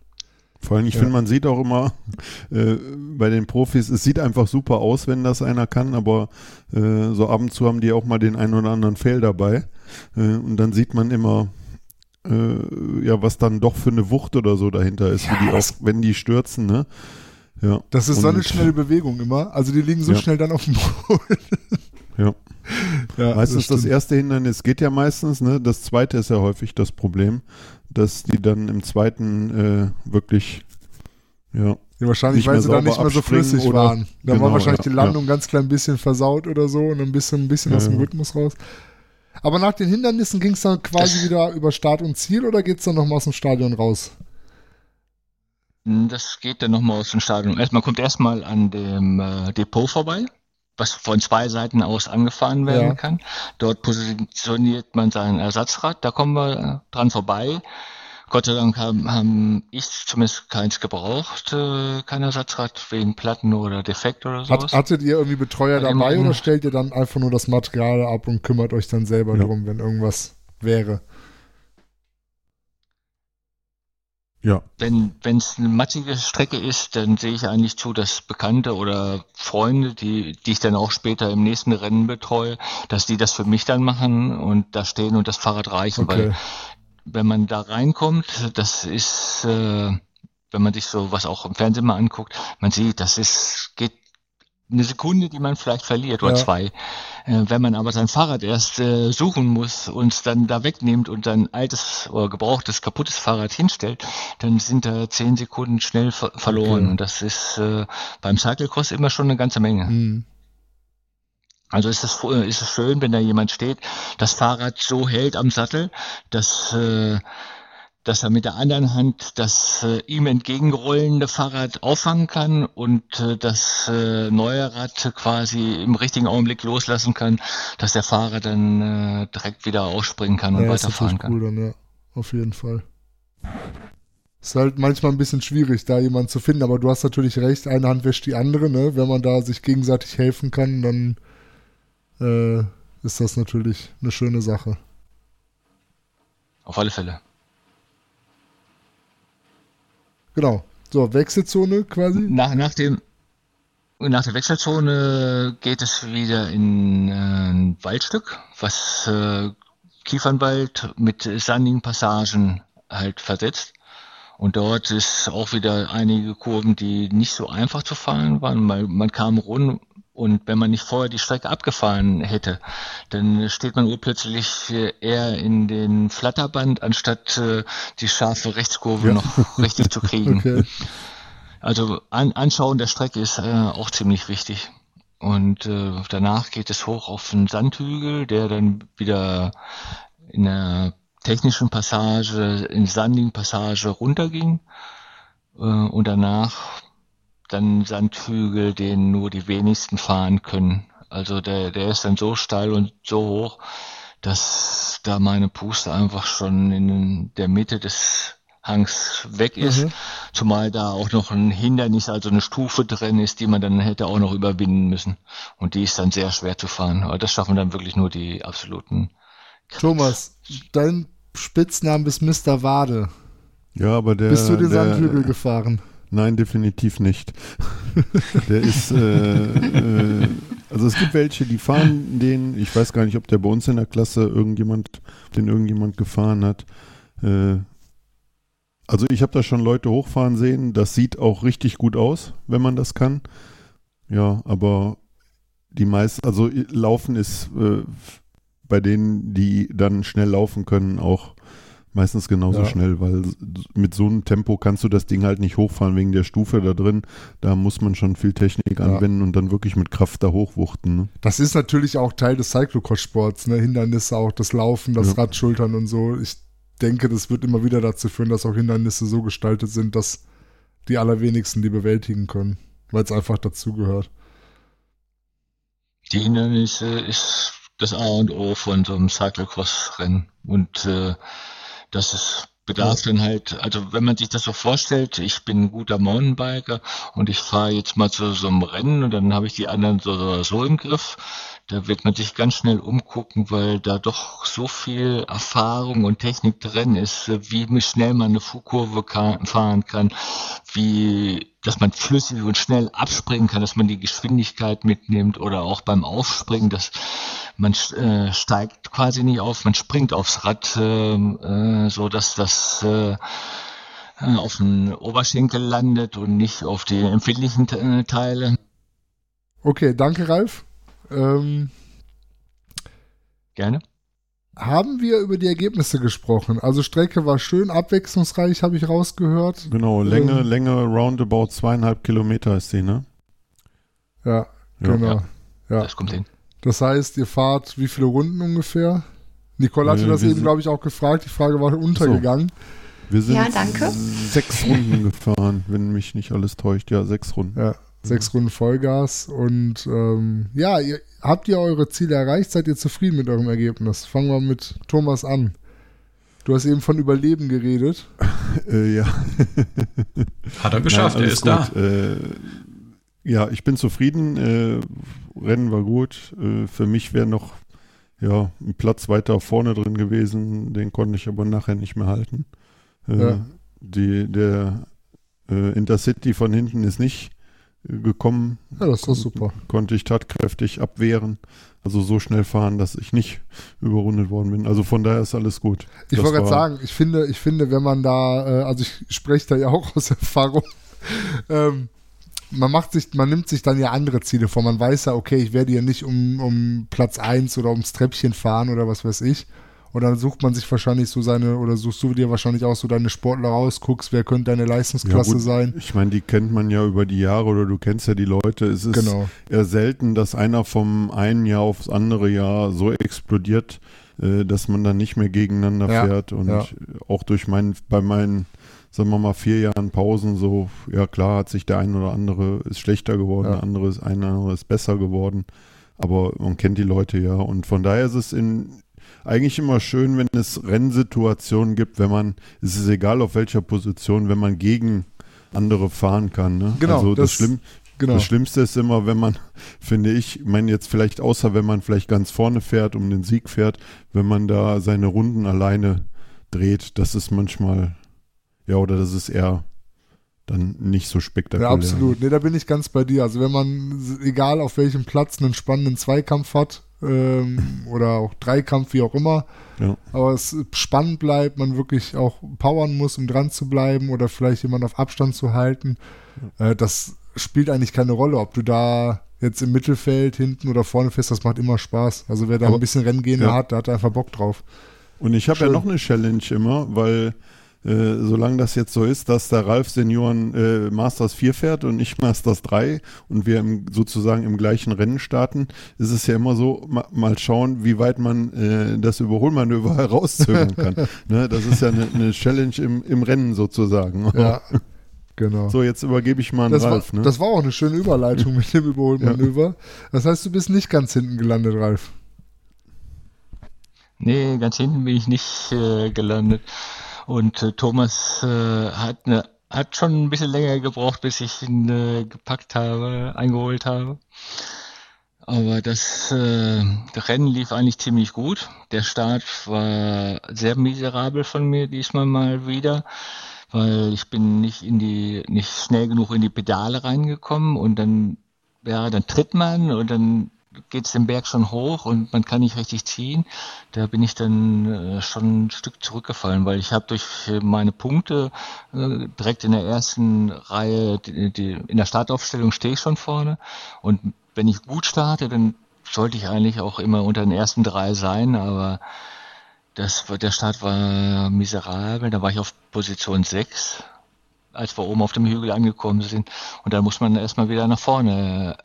Vor allem, ich ja. finde, man sieht auch immer äh, bei den Profis, es sieht einfach super aus, wenn das einer kann, aber äh, so ab und zu haben die auch mal den einen oder anderen Fail dabei. Äh, und dann sieht man immer, äh, ja, was dann doch für eine Wucht oder so dahinter ist, ja, wie die auch, wenn die stürzen, ne? Ja. Das ist so eine schnelle Bewegung immer. Also die liegen so ja. schnell dann auf dem Boden. ja. Ja. Meistens das, das, erste Hindernis geht ja meistens, ne? Das zweite ist ja häufig das Problem, dass die dann im zweiten äh, wirklich ja. Ja, wahrscheinlich, weil sie dann nicht mehr so flüssig oder, waren. Da genau, war wahrscheinlich ja, die Landung ja. ganz klein bisschen versaut oder so und ein bisschen, ein bisschen ja, aus dem Rhythmus raus. Aber nach den Hindernissen ging es dann quasi wieder über Start und Ziel oder geht es dann nochmal aus dem Stadion raus? Das geht dann nochmal aus dem Stadion. Erstmal kommt erstmal an dem äh, Depot vorbei, was von zwei Seiten aus angefahren werden ja. kann. Dort positioniert man sein Ersatzrad, da kommen wir äh, dran vorbei. Gott sei Dank haben, haben ich zumindest keins gebraucht, äh, kein Ersatzrad wegen Platten oder Defekt oder sowas. Hat, hattet ihr irgendwie Betreuer dabei oder stellt ihr dann einfach nur das Material ab und kümmert euch dann selber ja. drum, wenn irgendwas wäre? Ja. Wenn es eine mattige Strecke ist, dann sehe ich eigentlich zu, dass Bekannte oder Freunde, die, die ich dann auch später im nächsten Rennen betreue, dass die das für mich dann machen und da stehen und das Fahrrad reichen, okay. weil wenn man da reinkommt, das ist, äh, wenn man sich so was auch im Fernsehen mal anguckt, man sieht, das ist, geht eine Sekunde, die man vielleicht verliert oder ja. zwei. Äh, wenn man aber sein Fahrrad erst äh, suchen muss und es dann da wegnimmt und sein altes oder gebrauchtes, kaputtes Fahrrad hinstellt, dann sind da zehn Sekunden schnell ver verloren. Okay. Und das ist äh, beim Cyclecross immer schon eine ganze Menge. Mhm. Also ist es, ist es schön, wenn da jemand steht, das Fahrrad so hält am Sattel, dass, äh, dass er mit der anderen Hand das äh, ihm entgegenrollende Fahrrad auffangen kann und äh, das äh, neue Rad quasi im richtigen Augenblick loslassen kann, dass der Fahrer dann äh, direkt wieder ausspringen kann und ja, weiterfahren kann. Cool dann, ja, auf jeden Fall. Ist halt manchmal ein bisschen schwierig, da jemanden zu finden, aber du hast natürlich recht, eine Hand wäscht die andere, ne? Wenn man da sich gegenseitig helfen kann, dann äh, ist das natürlich eine schöne Sache. Auf alle Fälle. Genau. So, Wechselzone quasi. Nach, nach, dem, nach der Wechselzone geht es wieder in äh, ein Waldstück, was äh, Kiefernwald mit sandigen Passagen halt versetzt. Und dort ist auch wieder einige Kurven, die nicht so einfach zu fahren waren. weil man kam rund, und wenn man nicht vorher die Strecke abgefahren hätte, dann steht man urplötzlich eher in den Flatterband, anstatt äh, die scharfe Rechtskurve ja. noch richtig zu kriegen. Okay. Also an, Anschauen der Strecke ist äh, auch ziemlich wichtig. Und äh, danach geht es hoch auf den Sandhügel, der dann wieder in der technischen Passage, in sandigen Passage runterging. Äh, und danach dann Sandhügel, den nur die wenigsten fahren können, Also der, der ist dann so steil und so hoch, dass da meine Puste einfach schon in der Mitte des Hangs weg ist. Mhm. Zumal da auch noch ein Hindernis, also eine Stufe drin ist, die man dann hätte auch noch überwinden müssen. Und die ist dann sehr schwer zu fahren. Aber das schaffen dann wirklich nur die absoluten. Thomas, dein Spitzname ist Mr. Wade. Ja, aber der. Bist du den Sandhügel gefahren? Nein, definitiv nicht. der ist, äh, äh, also es gibt welche, die fahren den, ich weiß gar nicht, ob der bei uns in der Klasse irgendjemand, den irgendjemand gefahren hat. Äh, also ich habe da schon Leute hochfahren sehen, das sieht auch richtig gut aus, wenn man das kann. Ja, aber die meisten, also Laufen ist äh, bei denen, die dann schnell laufen können, auch meistens genauso ja. schnell, weil mit so einem Tempo kannst du das Ding halt nicht hochfahren wegen der Stufe da drin. Da muss man schon viel Technik ja. anwenden und dann wirklich mit Kraft da hochwuchten. Ne? Das ist natürlich auch Teil des Cyclocross-Sports, ne? Hindernisse auch, das Laufen, das ja. Radschultern und so. Ich denke, das wird immer wieder dazu führen, dass auch Hindernisse so gestaltet sind, dass die allerwenigsten die bewältigen können, weil es einfach dazugehört. Die Hindernisse ist das A und O von so einem Cyclocross-Rennen und äh, das ist bedarf dann halt, also wenn man sich das so vorstellt, ich bin ein guter Mountainbiker und ich fahre jetzt mal zu so einem Rennen und dann habe ich die anderen so, so im Griff da wird man sich ganz schnell umgucken, weil da doch so viel Erfahrung und Technik drin ist, wie schnell man eine Fuhrkurve fahren kann, wie, dass man flüssig und schnell abspringen kann, dass man die Geschwindigkeit mitnimmt oder auch beim Aufspringen, dass man äh, steigt quasi nicht auf, man springt aufs Rad, ähm, äh, so dass das äh, auf den Oberschenkel landet und nicht auf die empfindlichen äh, Teile. Okay, danke Ralf. Ähm, Gerne. Haben wir über die Ergebnisse gesprochen? Also Strecke war schön abwechslungsreich, habe ich rausgehört. Genau, Länge, ähm, Länge roundabout zweieinhalb Kilometer ist die, ne? Ja, ja. genau. Ja, ja. Das kommt hin. Das heißt, ihr fahrt wie viele Runden ungefähr? Nicole hatte äh, das eben, glaube ich, auch gefragt. Die Frage war untergegangen. So. Wir sind ja, danke. sechs Runden gefahren, wenn mich nicht alles täuscht. Ja, sechs Runden. Ja, Sechs Runden Vollgas und ähm, ja, ihr, habt ihr eure Ziele erreicht? Seid ihr zufrieden mit eurem Ergebnis? Fangen wir mit Thomas an. Du hast eben von Überleben geredet. äh, ja. Hat er geschafft, Nein, er ist gut. da. Äh, ja, ich bin zufrieden. Äh, Rennen war gut. Äh, für mich wäre noch ja, ein Platz weiter vorne drin gewesen. Den konnte ich aber nachher nicht mehr halten. Äh, ja. Die, der äh, Intercity von hinten ist nicht gekommen. Ja, das ist doch super. Konnte ich tatkräftig abwehren. Also so schnell fahren, dass ich nicht überrundet worden bin. Also von daher ist alles gut. Ich wollte gerade sagen, ich finde, ich finde, wenn man da, äh, also ich spreche da ja auch aus Erfahrung, ähm, man macht sich, man nimmt sich dann ja andere Ziele vor. Man weiß ja, okay, ich werde hier nicht um, um Platz 1 oder ums Treppchen fahren oder was weiß ich. Und dann sucht man sich wahrscheinlich so seine, oder suchst du dir wahrscheinlich auch so deine Sportler raus, guckst, wer könnte deine Leistungsklasse ja, sein. Ich meine, die kennt man ja über die Jahre oder du kennst ja die Leute. Es ist genau. eher selten, dass einer vom einen Jahr aufs andere Jahr so explodiert, äh, dass man dann nicht mehr gegeneinander ja, fährt. Und ja. auch durch meinen, bei meinen, sagen wir mal, vier Jahren Pausen so, ja klar, hat sich der ein oder andere ist schlechter geworden, der andere ist, ein andere ist besser geworden. Aber man kennt die Leute ja. Und von daher ist es in, eigentlich immer schön, wenn es Rennsituationen gibt, wenn man, es ist egal auf welcher Position, wenn man gegen andere fahren kann. Ne? Genau. Also das, das, Schlimm, genau. das Schlimmste ist immer, wenn man, finde ich, ich meine jetzt vielleicht außer wenn man vielleicht ganz vorne fährt, um den Sieg fährt, wenn man da seine Runden alleine dreht, das ist manchmal, ja, oder das ist eher dann nicht so spektakulär. Ja, absolut. Nee, da bin ich ganz bei dir. Also wenn man, egal auf welchem Platz, einen spannenden Zweikampf hat, ähm, oder auch Dreikampf, wie auch immer. Ja. Aber es spannend bleibt, man wirklich auch powern muss, um dran zu bleiben oder vielleicht jemand auf Abstand zu halten. Äh, das spielt eigentlich keine Rolle, ob du da jetzt im Mittelfeld, hinten oder vorne fährst, das macht immer Spaß. Also wer da Aber, ein bisschen Rennen gehen ja. hat, der hat einfach Bock drauf. Und ich habe ja noch eine Challenge immer, weil äh, solange das jetzt so ist, dass der Ralf Senioren äh, Masters 4 fährt und ich Masters 3 und wir im, sozusagen im gleichen Rennen starten, ist es ja immer so, ma, mal schauen, wie weit man äh, das Überholmanöver herauszögern kann. ne, das ist ja eine, eine Challenge im, im Rennen sozusagen. Ja. Genau. So, jetzt übergebe ich mal an Das, Ralf. war, Ne? das war auch eine schöne Überleitung mit dem Überholmanöver. Das heißt, du bist nicht ganz hinten gelandet, Ralf. Nee, ganz hinten bin ich nicht äh, gelandet. Und äh, Thomas äh, hat, ne, hat schon ein bisschen länger gebraucht, bis ich ihn äh, gepackt habe, eingeholt habe. Aber das, äh, das Rennen lief eigentlich ziemlich gut. Der Start war sehr miserabel von mir diesmal mal wieder, weil ich bin nicht in die, nicht schnell genug in die Pedale reingekommen und dann, ja, dann tritt man und dann geht's den Berg schon hoch und man kann nicht richtig ziehen. Da bin ich dann äh, schon ein Stück zurückgefallen, weil ich habe durch äh, meine Punkte äh, direkt in der ersten Reihe, in der Startaufstellung stehe ich schon vorne und wenn ich gut starte, dann sollte ich eigentlich auch immer unter den ersten drei sein, aber das, der Start war miserabel. Da war ich auf Position 6, als wir oben auf dem Hügel angekommen sind. Und dann muss man erstmal wieder nach vorne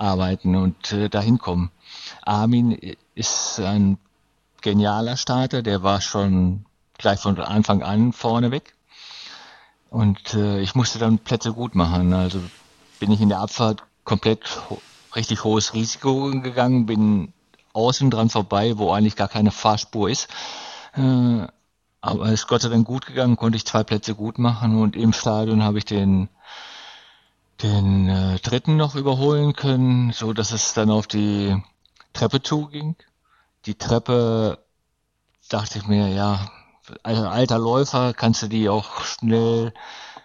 arbeiten und äh, dahin kommen. Armin ist ein genialer Starter, der war schon gleich von Anfang an vorne weg. Und äh, ich musste dann Plätze gut machen. Also bin ich in der Abfahrt komplett ho richtig hohes Risiko gegangen, bin außen dran vorbei, wo eigentlich gar keine Fahrspur ist. Äh, aber es ist Gott sei Dank gut gegangen, konnte ich zwei Plätze gut machen und im Stadion habe ich den den äh, dritten noch überholen können, so dass es dann auf die Treppe zuging. Die Treppe dachte ich mir, ja, als alter Läufer kannst du die auch schnell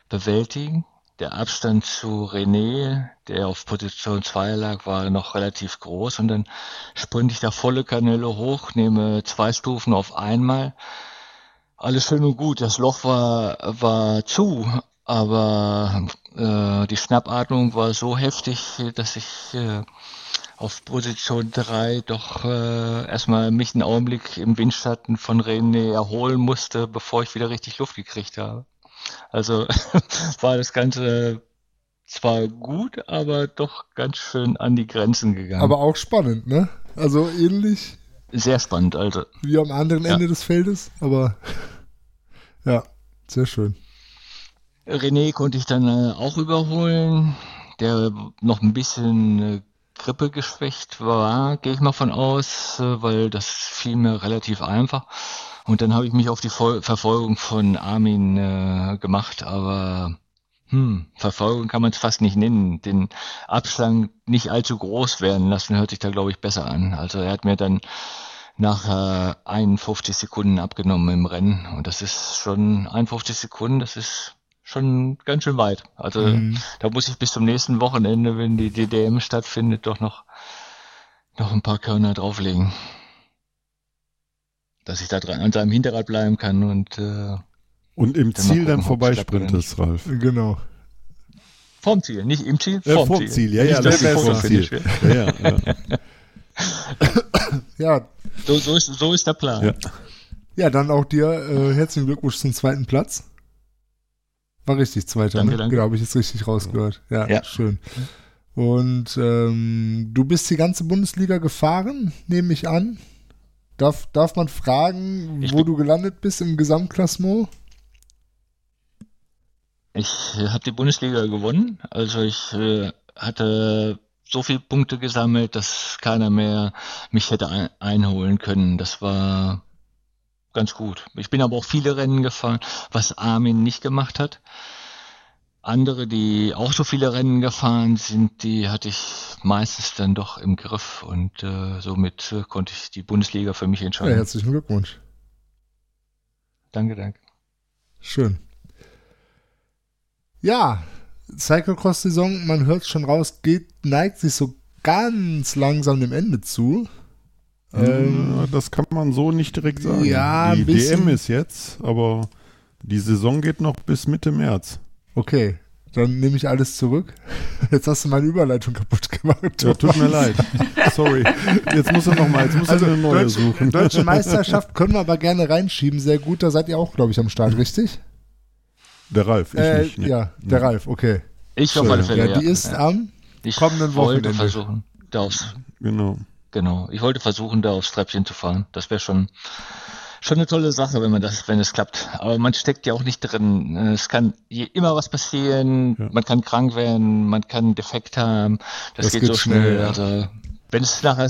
bewältigen. Der Abstand zu René, der auf Position 2 lag, war noch relativ groß und dann sprinte ich da volle Kanäle hoch, nehme zwei Stufen auf einmal. Alles schön und gut, das Loch war, war zu, aber äh, die Schnappatmung war so heftig, dass ich äh, auf Position 3 doch äh, erstmal mich einen Augenblick im Windschatten von René erholen musste, bevor ich wieder richtig Luft gekriegt habe. Also war das Ganze zwar gut, aber doch ganz schön an die Grenzen gegangen. Aber auch spannend, ne? Also ähnlich Sehr spannend, also. wie am anderen Ja. Ende des Feldes, aber ja, sehr schön. René konnte ich dann äh, auch überholen, der noch ein bisschen äh, grippegeschwächt war, gehe ich mal von aus, äh, weil das fiel mir relativ einfach. Und dann habe ich mich auf die Verfolgung von Armin äh, gemacht, aber hm, Verfolgung kann man es fast nicht nennen. Den Abstand nicht allzu groß werden lassen, hört sich da, glaube ich, besser an. Also er hat mir dann nach äh, 51 Sekunden abgenommen im Rennen. Und das ist schon 51 Sekunden, das ist schon ganz schön weit. Also Mhm. da muss ich bis zum nächsten Wochenende, wenn die DDM stattfindet, doch noch, noch ein paar Körner drauflegen. Dass ich da dran an seinem Hinterrad bleiben kann und äh, Und im Dann Ziel dann gucken, oder vorbeisprintest, Ralf. Genau. vorm Ziel, nicht im Ziel, Ja, vorm, vorm Ziel. Ziel, ja, Nicht, ja, das ist vorm Ziel. ja, ja. Ja, So, so, ist, so ist der Plan. Ja. ja, dann auch dir äh, herzlichen Glückwunsch zum zweiten Platz. War richtig, zweiter, Danke, ne? danke. Genau, habe ich jetzt richtig rausgehört. Ja, Ja. schön. Und ähm, du bist die ganze Bundesliga gefahren, nehme ich an. Darf, darf man fragen, Ich wo du gelandet bist im Gesamtklassement? Ich habe die Bundesliga gewonnen. Also ich äh, hatte so viele Punkte gesammelt, dass keiner mehr mich hätte ein einholen können. Das war ganz gut. Ich bin aber auch viele Rennen gefahren, was Armin nicht gemacht hat. Andere, die auch so viele Rennen gefahren sind, die hatte ich meistens dann doch im Griff und äh, somit äh, konnte ich die Bundesliga für mich Ja, entscheiden. herzlichen Glückwunsch. Danke, danke. Schön. Ja, Cyclocross-Saison, man hört schon raus, geht, neigt sich so ganz langsam dem Ende zu. Ähm, das kann man so nicht direkt sagen. Ja, die bisschen. DM ist jetzt, aber die Saison geht noch bis Mitte März. okay, dann nehme ich alles zurück. Jetzt hast du meine Überleitung kaputt gemacht. Ja, tut mir leid. Sorry. Jetzt muss er noch mal, jetzt muss Also er eine neue Deutsche, suchen. Deutsche Meisterschaft können wir aber gerne reinschieben. Sehr gut, da seid ihr auch, glaube ich, am Start, richtig? Der Ralf, ich äh, nicht. ne? Ja, der Ralf, okay. Ich auf alle Fälle, ja, ja. die ist ja. am Ich kommenden Wochenende. versuchen, Genau. Genau. Ich wollte versuchen, da aufs Treppchen zu fahren. Das wäre schon, schon eine tolle Sache, wenn man das, wenn es klappt. Aber man steckt ja auch nicht drin. Es kann immer was passieren. Ja. Man kann krank werden, man kann Defekt haben. Das, das geht, geht, so schnell. schnell ja. Also wenn es nachher,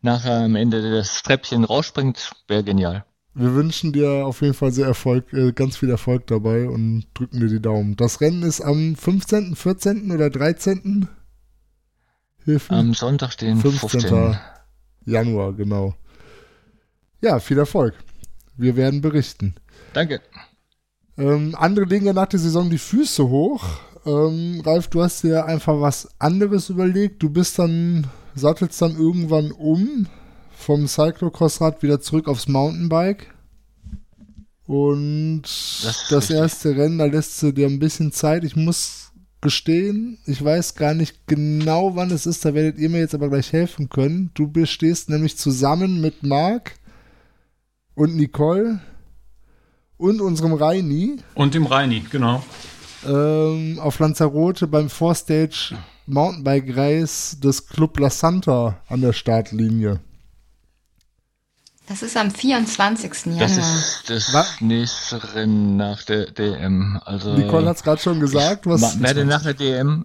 nachher am Ende das Treppchen rausspringt, wäre genial. Wir wünschen dir auf jeden Fall sehr Erfolg, äh, ganz viel Erfolg dabei und drücken dir die Daumen. Das Rennen ist am 15., 14. oder 13. Am Sonntag den 15. 15. Januar, genau. Ja, viel Erfolg. Wir werden berichten. Danke. Ähm, andere ja nach der Saison die Füße hoch. Ähm, Ralf, du hast dir einfach was anderes überlegt. Du bist dann, sattelst dann irgendwann um vom Cyclocross-Rad wieder zurück aufs Mountainbike. Und das, das erste Rennen, da lässt du dir ein bisschen Zeit. Ich muss gestehen, ich weiß gar nicht genau, wann es ist. Da werdet ihr mir jetzt aber gleich helfen können. Du bestehst nämlich zusammen mit Marc und Nicole und unserem Reini. Und dem Reini, genau. Ähm, auf Lanzarote beim Four-Stage Mountainbike-Reis des Club La Santa an der Startlinie. Das ist am 24. Januar. Das ist das was? nächste Rennen nach der DM. Also Nicole hat es gerade schon gesagt. Was werde nach der DM.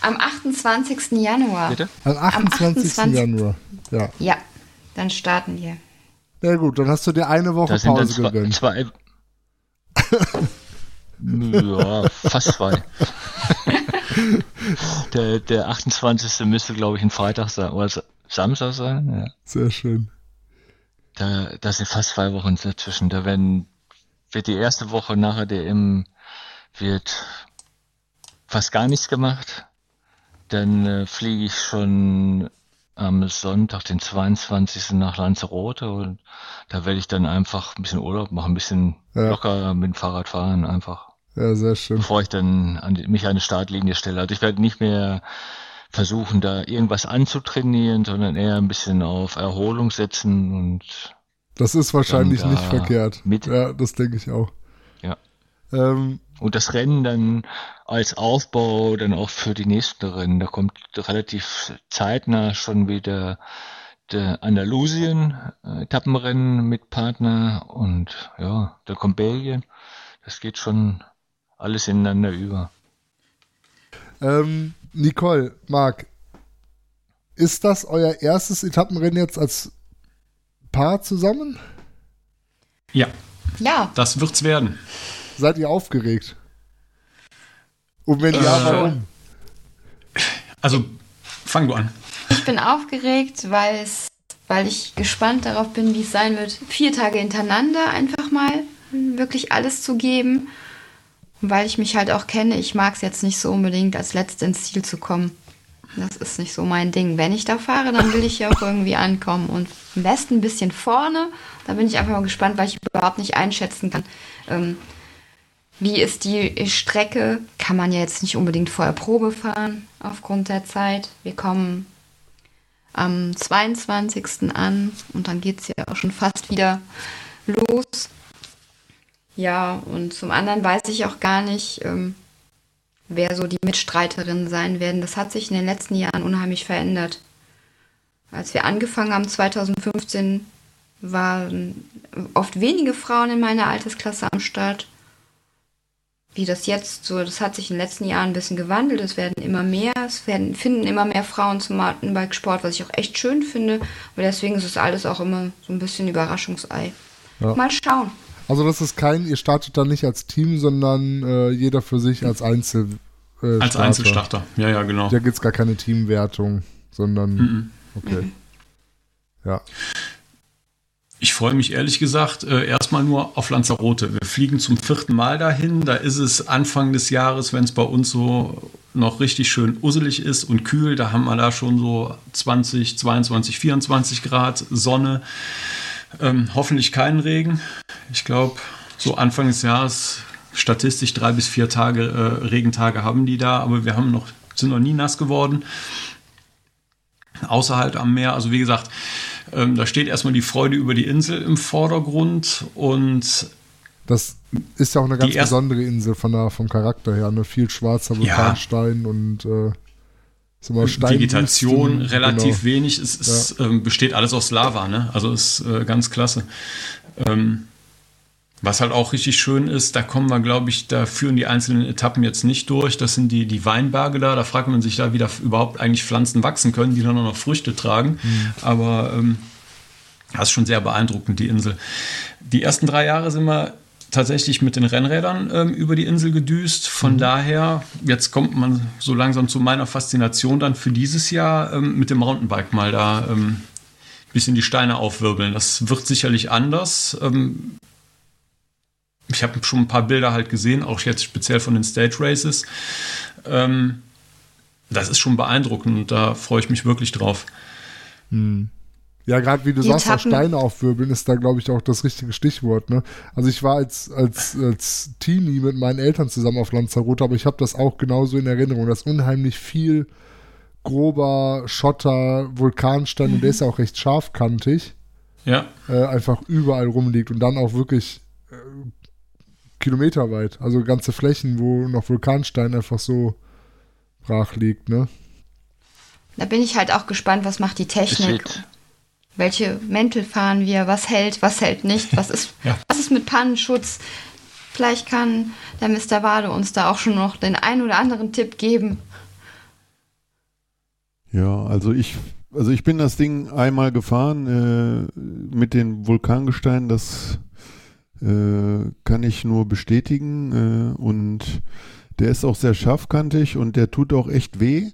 Am 28. Januar. Bitte? Am 28. Am 28. Januar. Ja. Ja, dann starten wir. Ja gut, dann hast du dir eine Woche Pause gegönnt. Zwei, ja, fast zwei. der, der 28. müsste, glaube ich, ein Freitag sein oder Samstag sein. Ja. Sehr schön. Da, da sind fast zwei Wochen dazwischen. Da werden, wird die erste Woche nachher DM wird fast gar nichts gemacht. Dann äh, fliege ich schon am Sonntag, den 22. nach Lanzarote und da werde ich dann einfach ein bisschen Urlaub machen, ein bisschen ja. locker mit dem Fahrrad fahren einfach. Ja, sehr schön. Bevor ich dann an die, mich an eine Startlinie stelle. Also ich werde nicht mehr versuchen, da irgendwas anzutrainieren, sondern eher ein bisschen auf Erholung setzen und das ist wahrscheinlich nicht verkehrt. Mit ja, das denke ich auch. Ja. Ähm, und das Rennen dann als Aufbau dann auch für die nächsten Rennen. Da kommt relativ zeitnah schon wieder der Andalusien-Etappenrennen mit Partner und ja, da kommt Belgien. Das geht schon alles ineinander über. Ähm, Nicole, Marc, ist das euer erstes Etappenrennen jetzt als Paar zusammen? Ja. Ja. Das wird's werden. Seid ihr aufgeregt? Und wenn ja, warum? Also, fang du an. Ich bin aufgeregt, weil es, weil ich gespannt darauf bin, wie es sein wird, vier Tage hintereinander einfach mal wirklich alles zu geben. Weil ich mich halt auch kenne, ich mag es jetzt nicht so unbedingt, als Letzte ins Ziel zu kommen. Das ist nicht so mein Ding. Wenn ich da fahre, dann will ich ja auch irgendwie ankommen. Und am besten ein bisschen vorne. Da bin ich einfach mal gespannt, weil ich überhaupt nicht einschätzen kann. Ähm, wie ist die Strecke? Kann man ja jetzt nicht unbedingt vorher Probe fahren aufgrund der Zeit. Wir kommen am 22. an und dann geht es ja auch schon fast wieder los. Ja, und zum anderen weiß ich auch gar nicht, ähm, wer so die Mitstreiterinnen sein werden. Das hat sich in den letzten Jahren unheimlich verändert. Als wir angefangen haben, 2015, waren oft wenige Frauen in meiner Altersklasse am Start wie das jetzt so, das hat sich in den letzten Jahren ein bisschen gewandelt. Es werden immer mehr, es werden, finden immer mehr Frauen zum Mountainbike-Sport, was ich auch echt schön finde. Aber deswegen ist es alles auch immer so ein bisschen Überraschungsei. Ja. Mal schauen. Also das ist kein, ihr startet dann nicht als Team, sondern äh, jeder für sich als Einzel. Äh, als Einzelstarter, ja, ja, genau. Da gibt es gar keine Teamwertung, sondern. Mhm. Okay. Mhm. Ja. Ich freue mich ehrlich gesagt äh, erstmal nur auf Lanzarote. Wir fliegen zum vierten Mal dahin. Da ist es Anfang des Jahres, wenn es bei uns so noch richtig schön usselig ist und kühl. Da haben wir da schon so 20, 22, 24 Grad Sonne. Ähm, hoffentlich keinen Regen. Ich glaube, so Anfang des Jahres statistisch drei bis vier Tage äh, Regentage haben die da, aber wir haben noch, sind noch nie nass geworden. Außerhalb am Meer. Also wie gesagt, ähm, da steht erstmal die Freude über die Insel im Vordergrund und das ist ja auch eine ganz besondere Insel von der, vom Charakter her. Ne? Viel schwarzer Vulkanstein ja. und äh, Vegetation relativ genau. wenig. Es, es ja. ähm, besteht alles aus Lava, ne? Also ist äh, ganz klasse. Ähm, was halt auch richtig schön ist, da kommen wir, glaube ich, da führen die einzelnen Etappen jetzt nicht durch. Das sind die, die Weinberge da. Da fragt man sich da, wie da überhaupt eigentlich Pflanzen wachsen können, die dann auch noch Früchte tragen. Mhm. Aber ähm, das ist schon sehr beeindruckend, die Insel. Die ersten drei Jahre sind wir tatsächlich mit den Rennrädern ähm, über die Insel gedüst. Von mhm. daher, jetzt kommt man so langsam zu meiner Faszination dann für dieses Jahr ähm, mit dem Mountainbike mal da ähm, bisschen die Steine aufwirbeln. Das wird sicherlich anders. Ähm, ich habe schon ein paar Bilder halt gesehen, auch jetzt speziell von den Stage Races. Ähm, das ist schon beeindruckend und da freue ich mich wirklich drauf. Hm. Ja, gerade wie du Die sagst, auch Steine aufwirbeln ist da, glaube ich, auch das richtige Stichwort. Ne? Also ich war als, als, als Teenie mit meinen Eltern zusammen auf Lanzarote, aber ich habe das auch genauso in Erinnerung, dass unheimlich viel grober Schotter, Vulkanstein, mhm. und der ist ja auch recht scharfkantig, ja. Äh, einfach überall rumliegt und dann auch wirklich äh, kilometerweit. Also ganze Flächen, wo noch Vulkanstein einfach so brach liegt, ne? Da bin ich halt auch gespannt, was macht die Technik. Welche Mäntel fahren wir? Was hält, was hält nicht? Was ist, ja. was ist mit Pannenschutz? Vielleicht kann der Mr. Wade uns da auch schon noch den ein oder anderen Tipp geben. Ja, also ich, also ich bin das Ding einmal gefahren äh, mit den Vulkangesteinen. Das äh, kann ich nur bestätigen. Äh, und der ist auch sehr scharfkantig und der tut auch echt weh,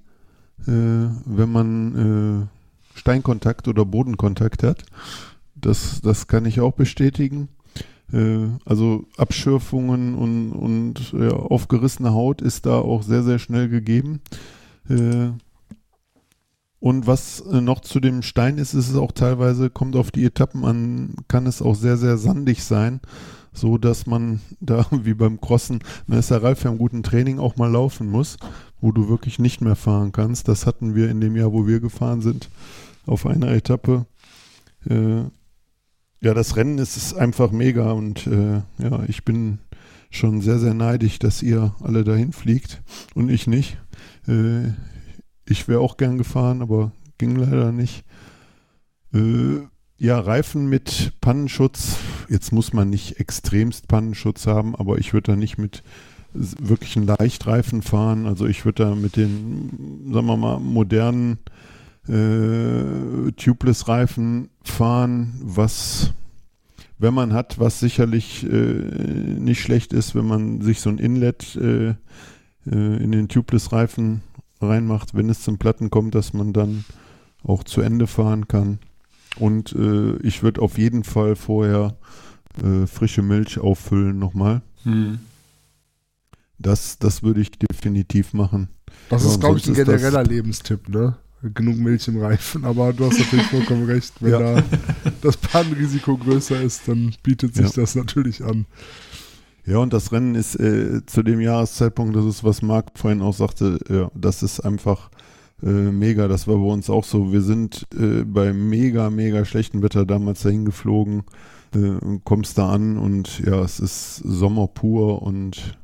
äh, wenn man äh, Steinkontakt oder Bodenkontakt hat. Das, das kann ich auch bestätigen. Also Abschürfungen und, und ja, aufgerissene Haut ist da auch sehr, sehr schnell gegeben. Und was äh, noch zu dem Stein ist, ist es auch teilweise, kommt auf die Etappen an, kann es auch sehr, sehr sandig sein, so dass man da, wie beim Crossen, dann ist der Ralf ja im guten Training auch mal laufen muss, wo du wirklich nicht mehr fahren kannst. Das hatten wir in dem Jahr, wo wir gefahren sind, auf einer Etappe. Äh, ja, das Rennen ist, ist einfach mega und äh, ja, ich bin schon sehr, sehr neidisch, dass ihr alle dahin fliegt und ich nicht. Äh, ich wäre auch gern gefahren, aber ging leider nicht. Äh, ja, Reifen mit Pannenschutz. Jetzt muss man nicht extremst Pannenschutz haben, aber ich würde da nicht mit wirklichen Leichtreifen fahren. Also ich würde da mit den, sagen wir mal, modernen äh, Tubeless-Reifen fahren, was, wenn man hat, was sicherlich äh, nicht schlecht ist, wenn man sich so ein Inlet äh, äh in den Tubeless-Reifen reinmacht, wenn es zum Platten kommt, dass man dann auch zu Ende fahren kann. Und äh, ich würde auf jeden Fall vorher äh, frische Milch auffüllen nochmal. Hm. Das, das würde ich definitiv machen. Das ja, ist, glaube ich, ein genereller Lebenstipp, ne? Genug Milch im Reifen, aber du hast natürlich vollkommen recht. Wenn ja. da das Pannenrisiko größer ist, dann bietet sich ja. das natürlich an. Ja, und das Rennen ist äh, zu dem Jahreszeitpunkt, das ist, was Marc vorhin auch sagte, ja, das ist einfach äh, mega. Das war bei uns auch so. Wir sind äh, bei mega, mega schlechtem Wetter damals dahin geflogen, äh, kommst da an und ja, es ist Sommer pur und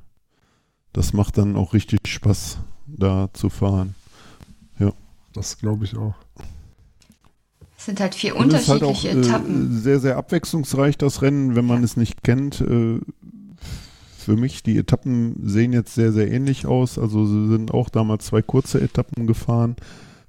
das macht dann auch richtig Spaß, da zu fahren. Ja. Das glaube ich auch. Es sind halt vier unterschiedliche halt auch, äh, Etappen. sehr, sehr abwechslungsreich, das Rennen, wenn man ja. es nicht kennt. Für mich, die Etappen sehen jetzt sehr, sehr ähnlich aus. Also sie sind auch damals zwei kurze Etappen gefahren.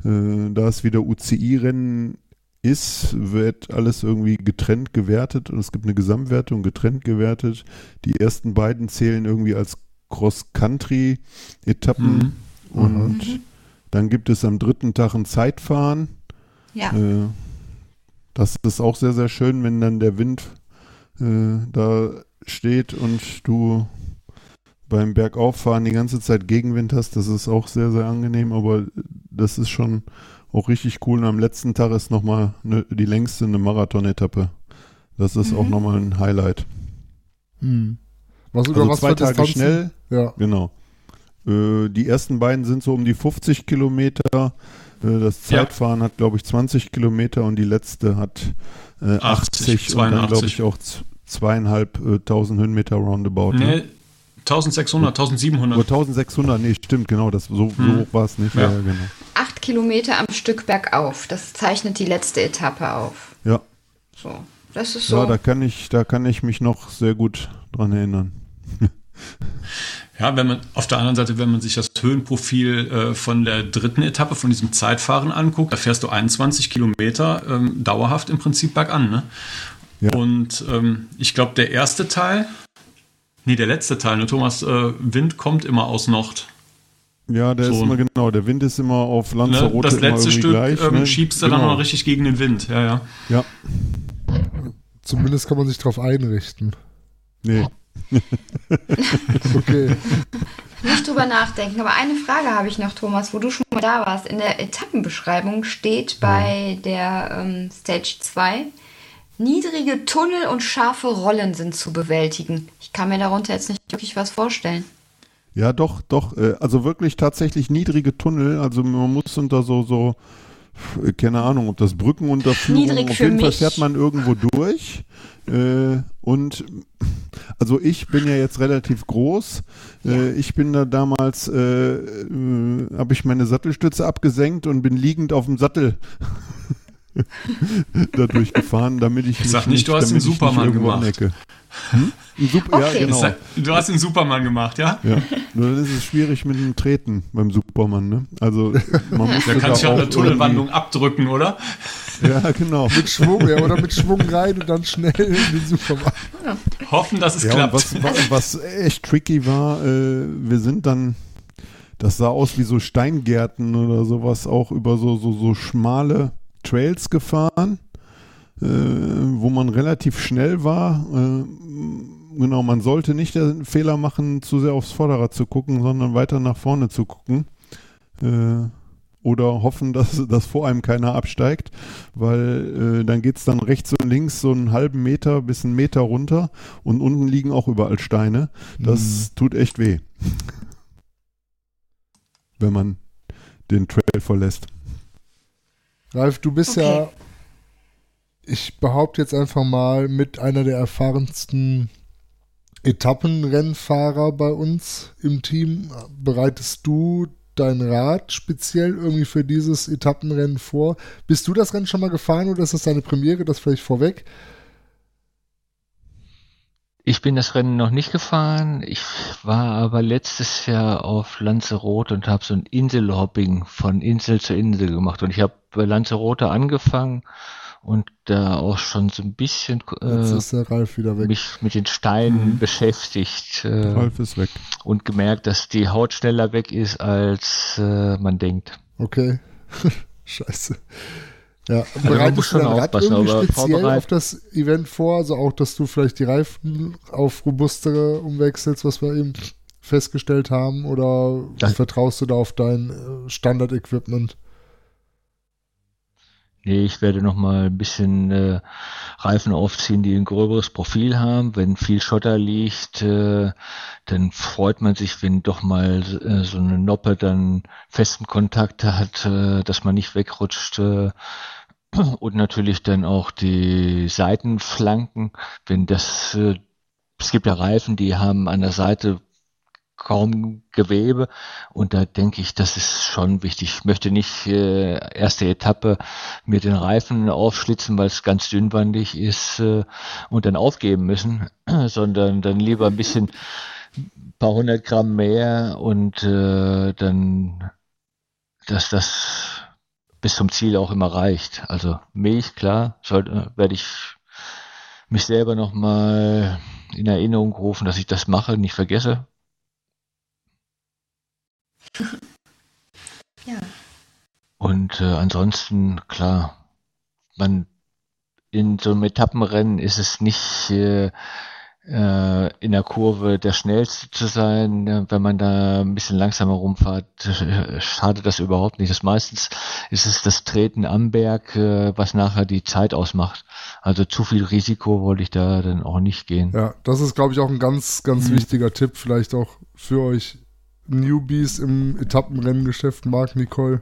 Äh, da es wieder UCI-Rennen ist, wird alles irgendwie getrennt gewertet und es gibt eine Gesamtwertung getrennt gewertet. Die ersten beiden zählen irgendwie als Cross-Country-Etappen mhm. und mhm. dann gibt es am dritten Tag ein Zeitfahren. Ja. Äh, das ist auch sehr, sehr schön, wenn dann der Wind äh, da steht und du beim Bergauffahren die ganze Zeit Gegenwind hast, das ist auch sehr, sehr angenehm, aber das ist schon auch richtig cool. Und am letzten Tag ist nochmal ne, die längste eine Marathon-Etappe. Das ist mhm. auch nochmal ein Highlight. Mhm. Was, also was zwei Tage Distanzen? schnell. Ja. Genau. Äh, die ersten beiden sind so um die 50 Kilometer. Äh, das Zeitfahren ja. hat, glaube ich, 20 Kilometer und die letzte hat äh, 80, 80 82. und dann, glaube ich, auch zweieinhalbtausend äh, Höhenmeter roundabout. Nee, ne? 1600, 1700. Oder 1600, nee, stimmt, genau, das, so, hm. so hoch war es nicht. Ja. ja. genau. Acht Kilometer am Stück bergauf, das zeichnet die letzte Etappe auf. Ja. So. Das ist so. Ja, da kann ich, da kann ich mich noch sehr gut dran erinnern. Ja, wenn man auf der anderen Seite, wenn man sich das Höhenprofil äh, von der dritten Etappe von diesem Zeitfahren anguckt, da fährst du 21 Kilometer ähm, dauerhaft im Prinzip bergan. Ne? Ja. Und ähm, ich glaube, der erste Teil, nee, der letzte Teil, ne, Thomas, äh, Wind kommt immer aus Nord. Ja, der so. ist immer genau, der Wind ist immer auf Lanzarote ne, Das letzte Stück gleich, ähm, ne? schiebst du genau. dann noch richtig gegen den Wind, ja, ja. Ja. Zumindest kann man sich darauf einrichten. Nee. okay. Nicht drüber nachdenken, aber eine Frage habe ich noch, Thomas, wo du schon mal da warst. In der Etappenbeschreibung steht bei der ähm, Stage 2, niedrige Tunnel und scharfe Rollen sind zu bewältigen. Ich kann mir darunter jetzt nicht wirklich was vorstellen. Ja, doch, doch. Äh, also wirklich tatsächlich niedrige Tunnel. Also man muss unter so, so, keine Ahnung, ob das Brückenunterführung, Niedrig auf jeden mich. Fall fährt man irgendwo durch. Äh, und also ich bin ja jetzt relativ groß. Ja. Äh, ich bin da damals, äh, äh, habe ich meine Sattelstütze abgesenkt und bin liegend auf dem Sattel dadurch gefahren, damit ich, ich sag nicht, du hast den Superman gemacht. Hm? Super, okay. Ja, genau. Du hast den Superman gemacht, ja? Ja. Nur dann ist es schwierig mit dem Treten beim Superman, ne? Also man muss da kannst du ja eine Tunnelwandlung abdrücken, oder? Ja, genau. mit Schwung, ja, oder mit Schwung rein und dann schnell in den Superman. Ja. Hoffen, dass es ja, klappt. Was, was, was, echt tricky war, äh, wir sind dann, das sah aus wie so Steingärten oder sowas, auch über so, so, so schmale Trails gefahren äh, wo man relativ schnell war. Äh, genau, man sollte nicht den Fehler machen, zu sehr aufs Vorderrad zu gucken, sondern weiter nach vorne zu gucken. Äh, oder hoffen, dass, dass vor einem keiner absteigt, weil äh, dann geht es dann rechts und links so einen halben Meter bis einen Meter runter und unten liegen auch überall Steine. Das mhm. tut echt weh, wenn man den Trail verlässt. Ralf, du bist okay. ja ich behaupte jetzt einfach mal, mit einer der erfahrensten Etappenrennfahrer bei uns im Team. Bereitest du dein Rad speziell irgendwie für dieses Etappenrennen vor? Bist du das Rennen schon mal gefahren oder ist das deine Premiere? Das vielleicht vorweg? Ich bin das Rennen noch nicht gefahren. Ich war aber letztes Jahr auf Lanzarote und habe so ein Inselhopping von Insel zu Insel gemacht. Und ich habe bei Lanzarote angefangen und da auch schon so ein bisschen äh, mich mit den Steinen mhm. beschäftigt. Äh, Ralf ist weg. Und gemerkt, dass die Haut schneller weg ist, als äh, man denkt. Okay. Scheiße. Ja, also bereitest du dein Rad irgendwie speziell auf das Event vor? Also auch, dass du vielleicht die Reifen auf robustere umwechselst, was wir eben festgestellt haben? Oder das vertraust du da auf dein äh, Standard-Equipment? Nee, ich werde noch mal ein bisschen äh, Reifen aufziehen, die ein gröberes Profil haben. Wenn viel Schotter liegt, äh, dann freut man sich, wenn doch mal äh, so eine Noppe dann festen Kontakt hat, äh, dass man nicht wegrutscht. Äh, und natürlich dann auch die Seitenflanken, wenn das äh, es gibt ja Reifen, die haben an der Seite kaum Gewebe und da denke ich, das ist schon wichtig. Ich möchte nicht äh, erste Etappe mir den Reifen aufschlitzen, weil es ganz dünnwandig ist äh, und dann aufgeben müssen, sondern dann lieber ein bisschen ein paar hundert Gramm mehr und äh, dann, dass das bis zum Ziel auch immer reicht. Also Milch, klar, sollte, werde ich mich selber nochmal in Erinnerung rufen, dass ich das mache, nicht vergesse. ja. Und äh, ansonsten, klar, man in so einem Etappenrennen ist es nicht äh, äh, in der Kurve der schnellste zu sein. Wenn man da ein bisschen langsamer rumfahrt, schadet das überhaupt nicht. Das meistens ist es das Treten am Berg, äh, was nachher die Zeit ausmacht. Also zu viel Risiko wollte ich da dann auch nicht gehen. Ja, das ist, glaube ich, auch ein ganz, ganz mhm. wichtiger Tipp, vielleicht auch für euch Newbies im Etappenrenngeschäft mag, Nicole.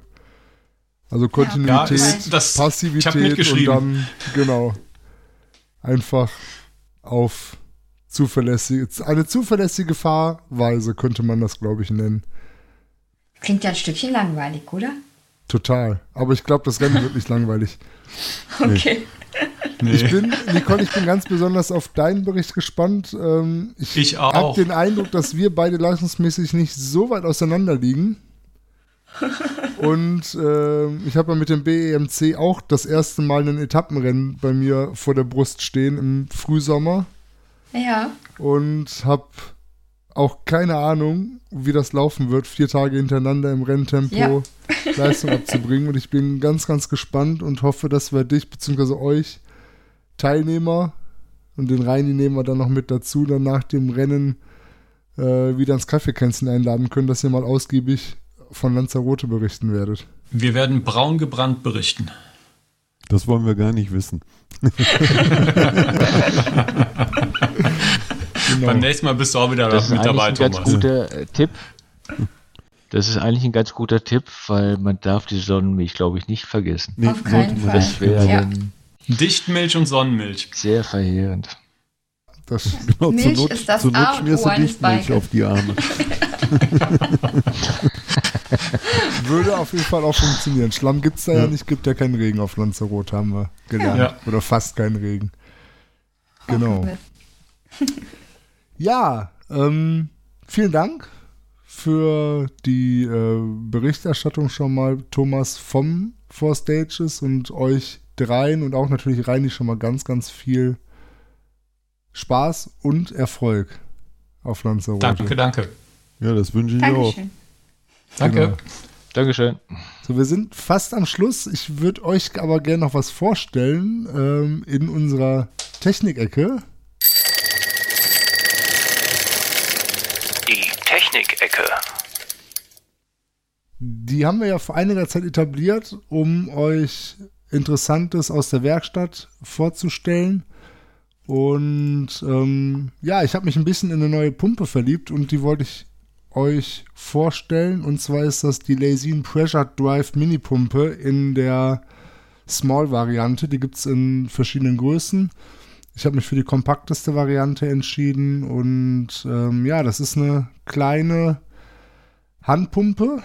Also Kontinuität, ja, das, Passivität und dann, genau, einfach auf zuverlässige, eine zuverlässige Fahrweise könnte man das, glaube ich, nennen. Klingt ja ein Stückchen langweilig, oder? Total. Aber ich glaube, das Rennen wird nicht langweilig. Okay. Nee. Ich bin, Nicole, ich bin ganz besonders auf deinen Bericht gespannt. Ähm, ich ich habe den Eindruck, dass wir beide leistungsmäßig nicht so weit auseinander liegen. Und äh, ich habe ja mit dem BEMC auch das erste Mal ein Etappenrennen bei mir vor der Brust stehen im Frühsommer. Ja. Und habe auch keine Ahnung, wie das laufen wird, vier Tage hintereinander im Renntempo ja. Leistung abzubringen. Und ich bin ganz, ganz gespannt und hoffe, dass wir dich bzw. euch Teilnehmer und den Reini nehmen wir dann noch mit dazu, dann nach dem Rennen äh, wieder ins Kaffeekränzchen einladen können, dass ihr mal ausgiebig von Lanzarote berichten werdet. Wir werden braun gebrannt berichten. Das wollen wir gar nicht wissen. Genau. Beim nächsten Mal bist du auch wieder das mit dabei, Thomas. Das ist ein ganz guter äh, Tipp. Das ist eigentlich ein ganz guter Tipp, weil man darf die Sonnenmilch, glaube ich, nicht vergessen. Nee, Auf keinen Fall. Das wäre ja. Dichtmilch und Sonnenmilch. Sehr verheerend. Das, genau, Milch Not, ist das zur Not schmierst du Dichtmilch auf die Arme. Würde auf jeden Fall auch funktionieren. Schlamm gibt es da ja. ja. nicht, gibt ja keinen Regen auf Lanzarote, haben wir gelernt. Ja. Oder fast keinen Regen. Genau. Ja, ähm, vielen Dank für die äh, Berichterstattung schon mal, Thomas vom Four Stages und euch dreien und auch natürlich Reini schon mal ganz, ganz viel Spaß und Erfolg auf Lanzarote. Danke, danke. Ja, das wünsche ich Dankeschön. auch. Danke. Genau. Dankeschön. So, wir sind fast am Schluss. Ich würde euch aber gerne noch was vorstellen ähm, in unserer Technikecke. Technik-Ecke. Die haben wir ja vor einiger Zeit etabliert, um euch Interessantes aus der Werkstatt vorzustellen. Und ähm, ja, ich habe mich ein bisschen in eine neue Pumpe verliebt und die wollte ich euch vorstellen. Und zwar ist das die Lazine Pressure Drive Mini Pumpe in der Small-Variante. Die gibt es in verschiedenen Größen. Ich habe mich für die kompakteste Variante entschieden und ähm, ja, das ist eine kleine Handpumpe,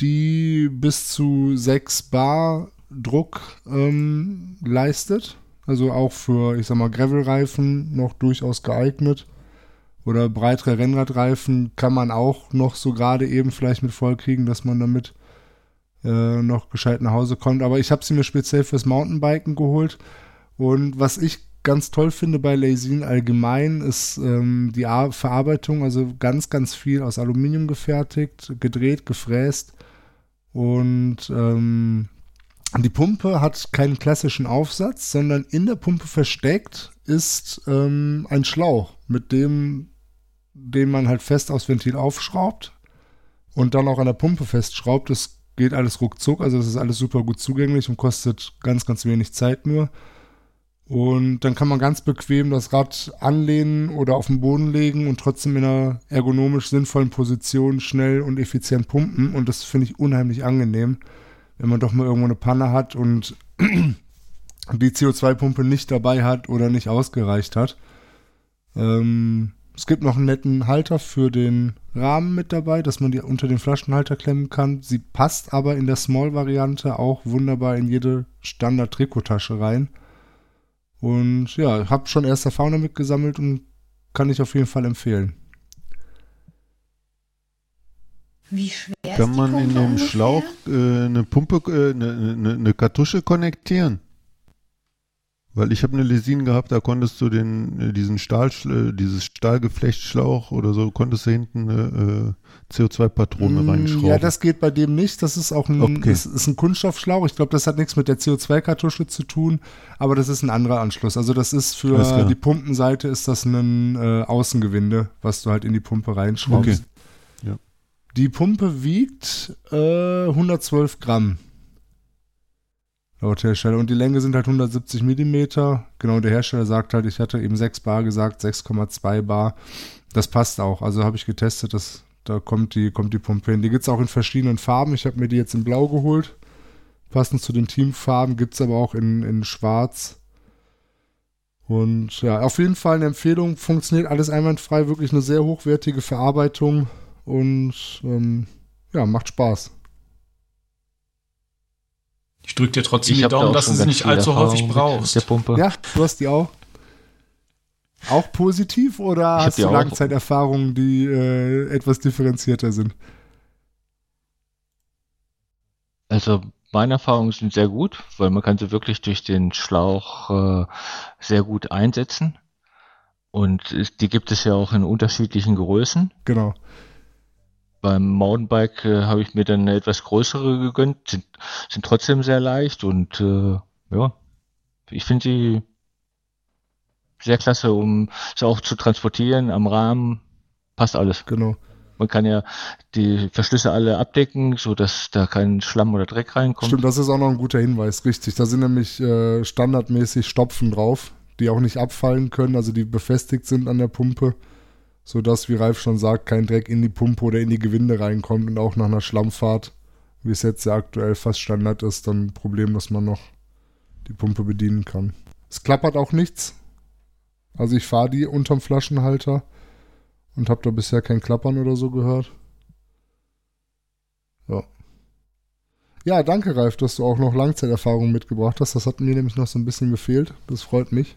die bis zu 6 Bar Druck ähm, leistet. Also auch für, ich sag mal, Gravel-Reifen noch durchaus geeignet. Oder breitere Rennradreifen kann man auch noch so gerade eben vielleicht mit voll kriegen, dass man damit äh, noch gescheit nach Hause kommt. Aber ich habe sie mir speziell fürs Mountainbiken geholt. Und was ich ganz toll finde bei Lazine allgemein, ist ähm, die Ar Verarbeitung, also ganz, ganz viel aus Aluminium gefertigt, gedreht, gefräst. Und ähm, die Pumpe hat keinen klassischen Aufsatz, sondern in der Pumpe versteckt ist ähm, ein Schlauch, mit dem den man halt fest aufs Ventil aufschraubt und dann auch an der Pumpe festschraubt. Das geht alles ruckzuck, also das ist alles super gut zugänglich und kostet ganz, ganz wenig Zeit nur. Und dann kann man ganz bequem das Rad anlehnen oder auf den Boden legen und trotzdem in einer ergonomisch sinnvollen Position schnell und effizient pumpen. Und das finde ich unheimlich angenehm, wenn man doch mal irgendwo eine Panne hat und die CO2-Pumpe nicht dabei hat oder nicht ausgereicht hat. Ähm, es gibt noch einen netten Halter für den Rahmen mit dabei, dass man die unter den Flaschenhalter klemmen kann. Sie passt aber in der Small-Variante auch wunderbar in jede Standard-Trikottasche rein. Und ja, habe schon erste Erfahrung damit gesammelt und kann ich auf jeden Fall empfehlen. Wie schwer Kann man in dem ungefähr? Schlauch äh, eine Pumpe, äh, eine, eine, eine Kartusche konnektieren? Weil ich habe eine Lesin gehabt, da konntest du den, äh, diesen Stahl, äh, dieses Stahlgeflechtschlauch oder so, konntest du hinten eine äh, CO2-Patrone mm, reinschrauben. Ja, das geht bei dem nicht. Das ist auch ein, okay. ist, ist ein Kunststoffschlauch. Ich glaube, das hat nichts mit der CO2-Kartusche zu tun, aber das ist ein anderer Anschluss. Also das ist für die Pumpenseite ist das ein äh, Außengewinde, was du halt in die Pumpe reinschraubst. Okay. Die Pumpe wiegt äh, 112 Gramm laut Hersteller. Und die Länge sind halt 170 Millimeter. Genau, der Hersteller sagt halt, ich hatte eben 6 Bar gesagt, 6,2 Bar. Das passt auch. Also habe ich getestet, dass da kommt die, kommt die Pumpe hin. Die gibt es auch in verschiedenen Farben. Ich habe mir die jetzt in Blau geholt. Passend zu den Teamfarben gibt es aber auch in, in Schwarz. Und ja, auf jeden Fall eine Empfehlung. Funktioniert alles einwandfrei. Wirklich eine sehr hochwertige Verarbeitung. Und ähm, ja, macht Spaß. Ich drücke dir trotzdem Ich die da Daumen, auch dass du ganz nicht allzu Erfahrung häufig brauchst. Der Pumpe. Ja, du hast die auch. Auch positiv oder Ich hast du. Langzeiterfahrungen, die äh, etwas differenzierter sind? Also meine Erfahrungen sind sehr gut, weil man kann sie wirklich durch den Schlauch äh, sehr gut einsetzen. Und es, die gibt es ja auch in unterschiedlichen Größen. Genau. Beim Mountainbike äh, habe ich mir dann eine etwas größere gegönnt, sind, sind trotzdem sehr leicht und äh, ja, ich finde sie sehr klasse, um sie auch zu transportieren am Rahmen. Passt alles. Genau. Man kann ja die Verschlüsse alle abdecken, so dass da kein Schlamm oder Dreck reinkommt. Stimmt, das ist auch noch ein guter Hinweis, richtig. Da sind nämlich äh, standardmäßig Stopfen drauf, die auch nicht abfallen können, also die befestigt sind an der Pumpe, sodass, wie Ralf schon sagt, kein Dreck in die Pumpe oder in die Gewinde reinkommt und auch nach einer Schlammfahrt, wie es jetzt ja aktuell fast Standard ist, dann ein Problem, dass man noch die Pumpe bedienen kann. Es klappert auch nichts. Also ich fahre die unterm Flaschenhalter und habe da bisher kein Klappern oder so gehört. Ja. Ja, danke, Ralf, dass du auch noch Langzeiterfahrung mitgebracht hast. Das hat mir nämlich noch so ein bisschen gefehlt. Das freut mich.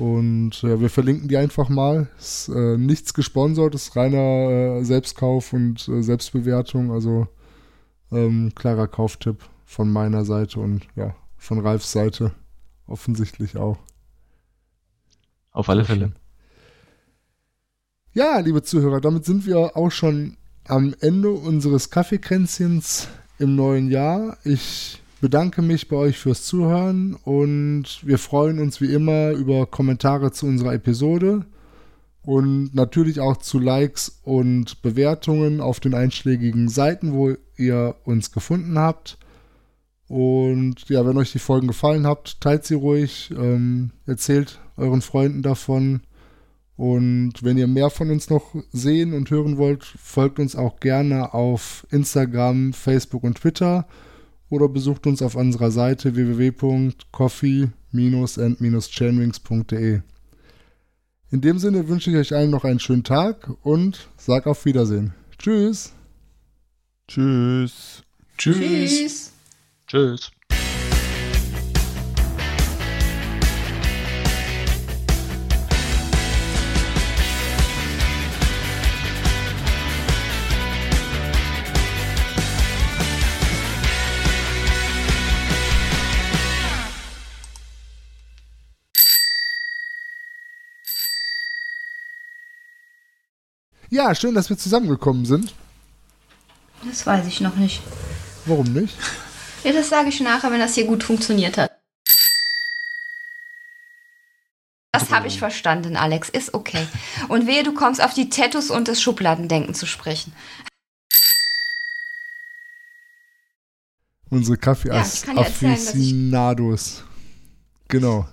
Und ja, wir verlinken die einfach mal. Ist äh, nichts gesponsert, ist reiner äh, Selbstkauf und äh, Selbstbewertung. Also ähm, klarer Kauftipp von meiner Seite und ja, von Ralfs Seite offensichtlich auch. Auf alle Fälle. Ja, liebe Zuhörer, damit sind wir auch schon am Ende unseres Kaffeekränzchens im neuen Jahr. Ich bedanke mich bei euch fürs Zuhören und wir freuen uns wie immer über Kommentare zu unserer Episode und natürlich auch zu Likes und Bewertungen auf den einschlägigen Seiten, wo ihr uns gefunden habt. Und ja, wenn euch die Folgen gefallen habt, teilt sie ruhig, ähm, erzählt euren Freunden davon. Und wenn ihr mehr von uns noch sehen und hören wollt, folgt uns auch gerne auf Instagram, Facebook und Twitter oder besucht uns auf unserer Seite www.coffee-and-chainwings.de. In dem Sinne wünsche ich euch allen noch einen schönen Tag und sag auf Wiedersehen. Tschüss. Tschüss. Tschüss. Tschüss. Tschüss. Ja, schön, dass wir zusammengekommen sind. Das weiß ich noch nicht. Warum nicht? Ja, das sage ich nachher, wenn das hier gut funktioniert hat. Das habe ich verstanden, Alex. Ist okay. Und wehe, du kommst auf die Tattoos und das Schubladendenken zu sprechen. Unsere Ja, ich kann dir erzählen. Genau.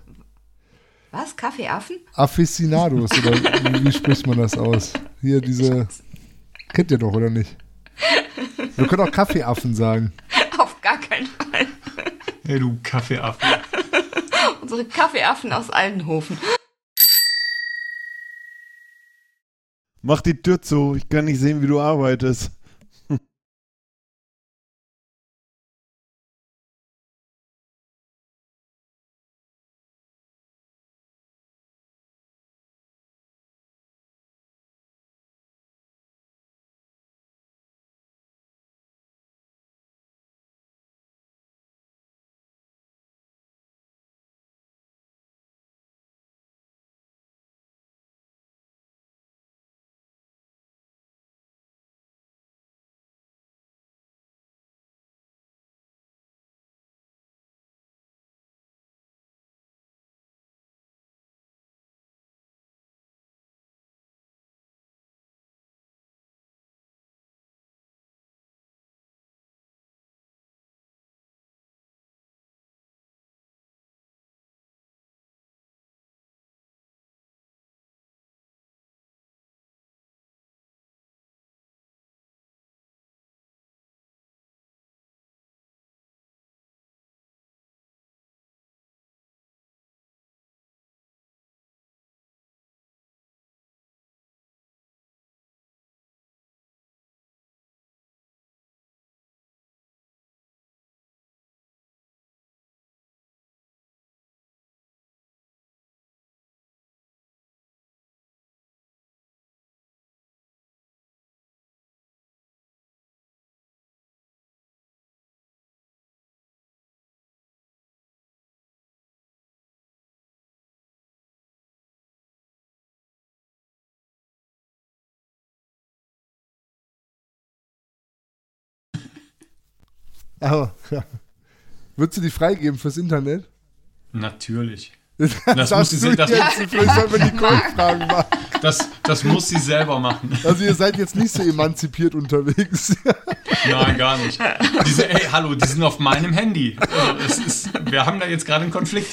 Was? Kaffeeaffen? Aficionados, oder wie, wie spricht man das aus? Hier diese. Kennt ihr doch, oder nicht? Wir können auch Kaffeeaffen sagen. Auf gar keinen Fall. Hey, du Kaffeeaffe. Unsere Kaffeeaffen aus Aldenhofen. Mach die Tür zu. Ich kann nicht sehen, wie du arbeitest. Aber, ja. Würdest du die freigeben fürs Internet? Natürlich. Das, Das muss sie- das- jetzt. Das, das muss sie selber machen. Also ihr seid jetzt nicht so emanzipiert unterwegs. Nein, gar nicht. Diese, ey, hallo, die sind auf meinem Handy. Also, ist, wir haben da jetzt gerade einen Konflikt.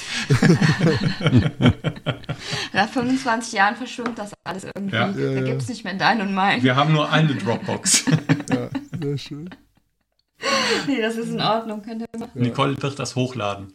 Nach 25 Jahren verschwimmt das alles irgendwie. Ja. Ja, da ja. gibt es nicht mehr dein und mein. Wir haben nur eine Dropbox. ja, sehr schön. Nee, das ist in Ordnung. Könnt ihr machen. Nicole wird das hochladen.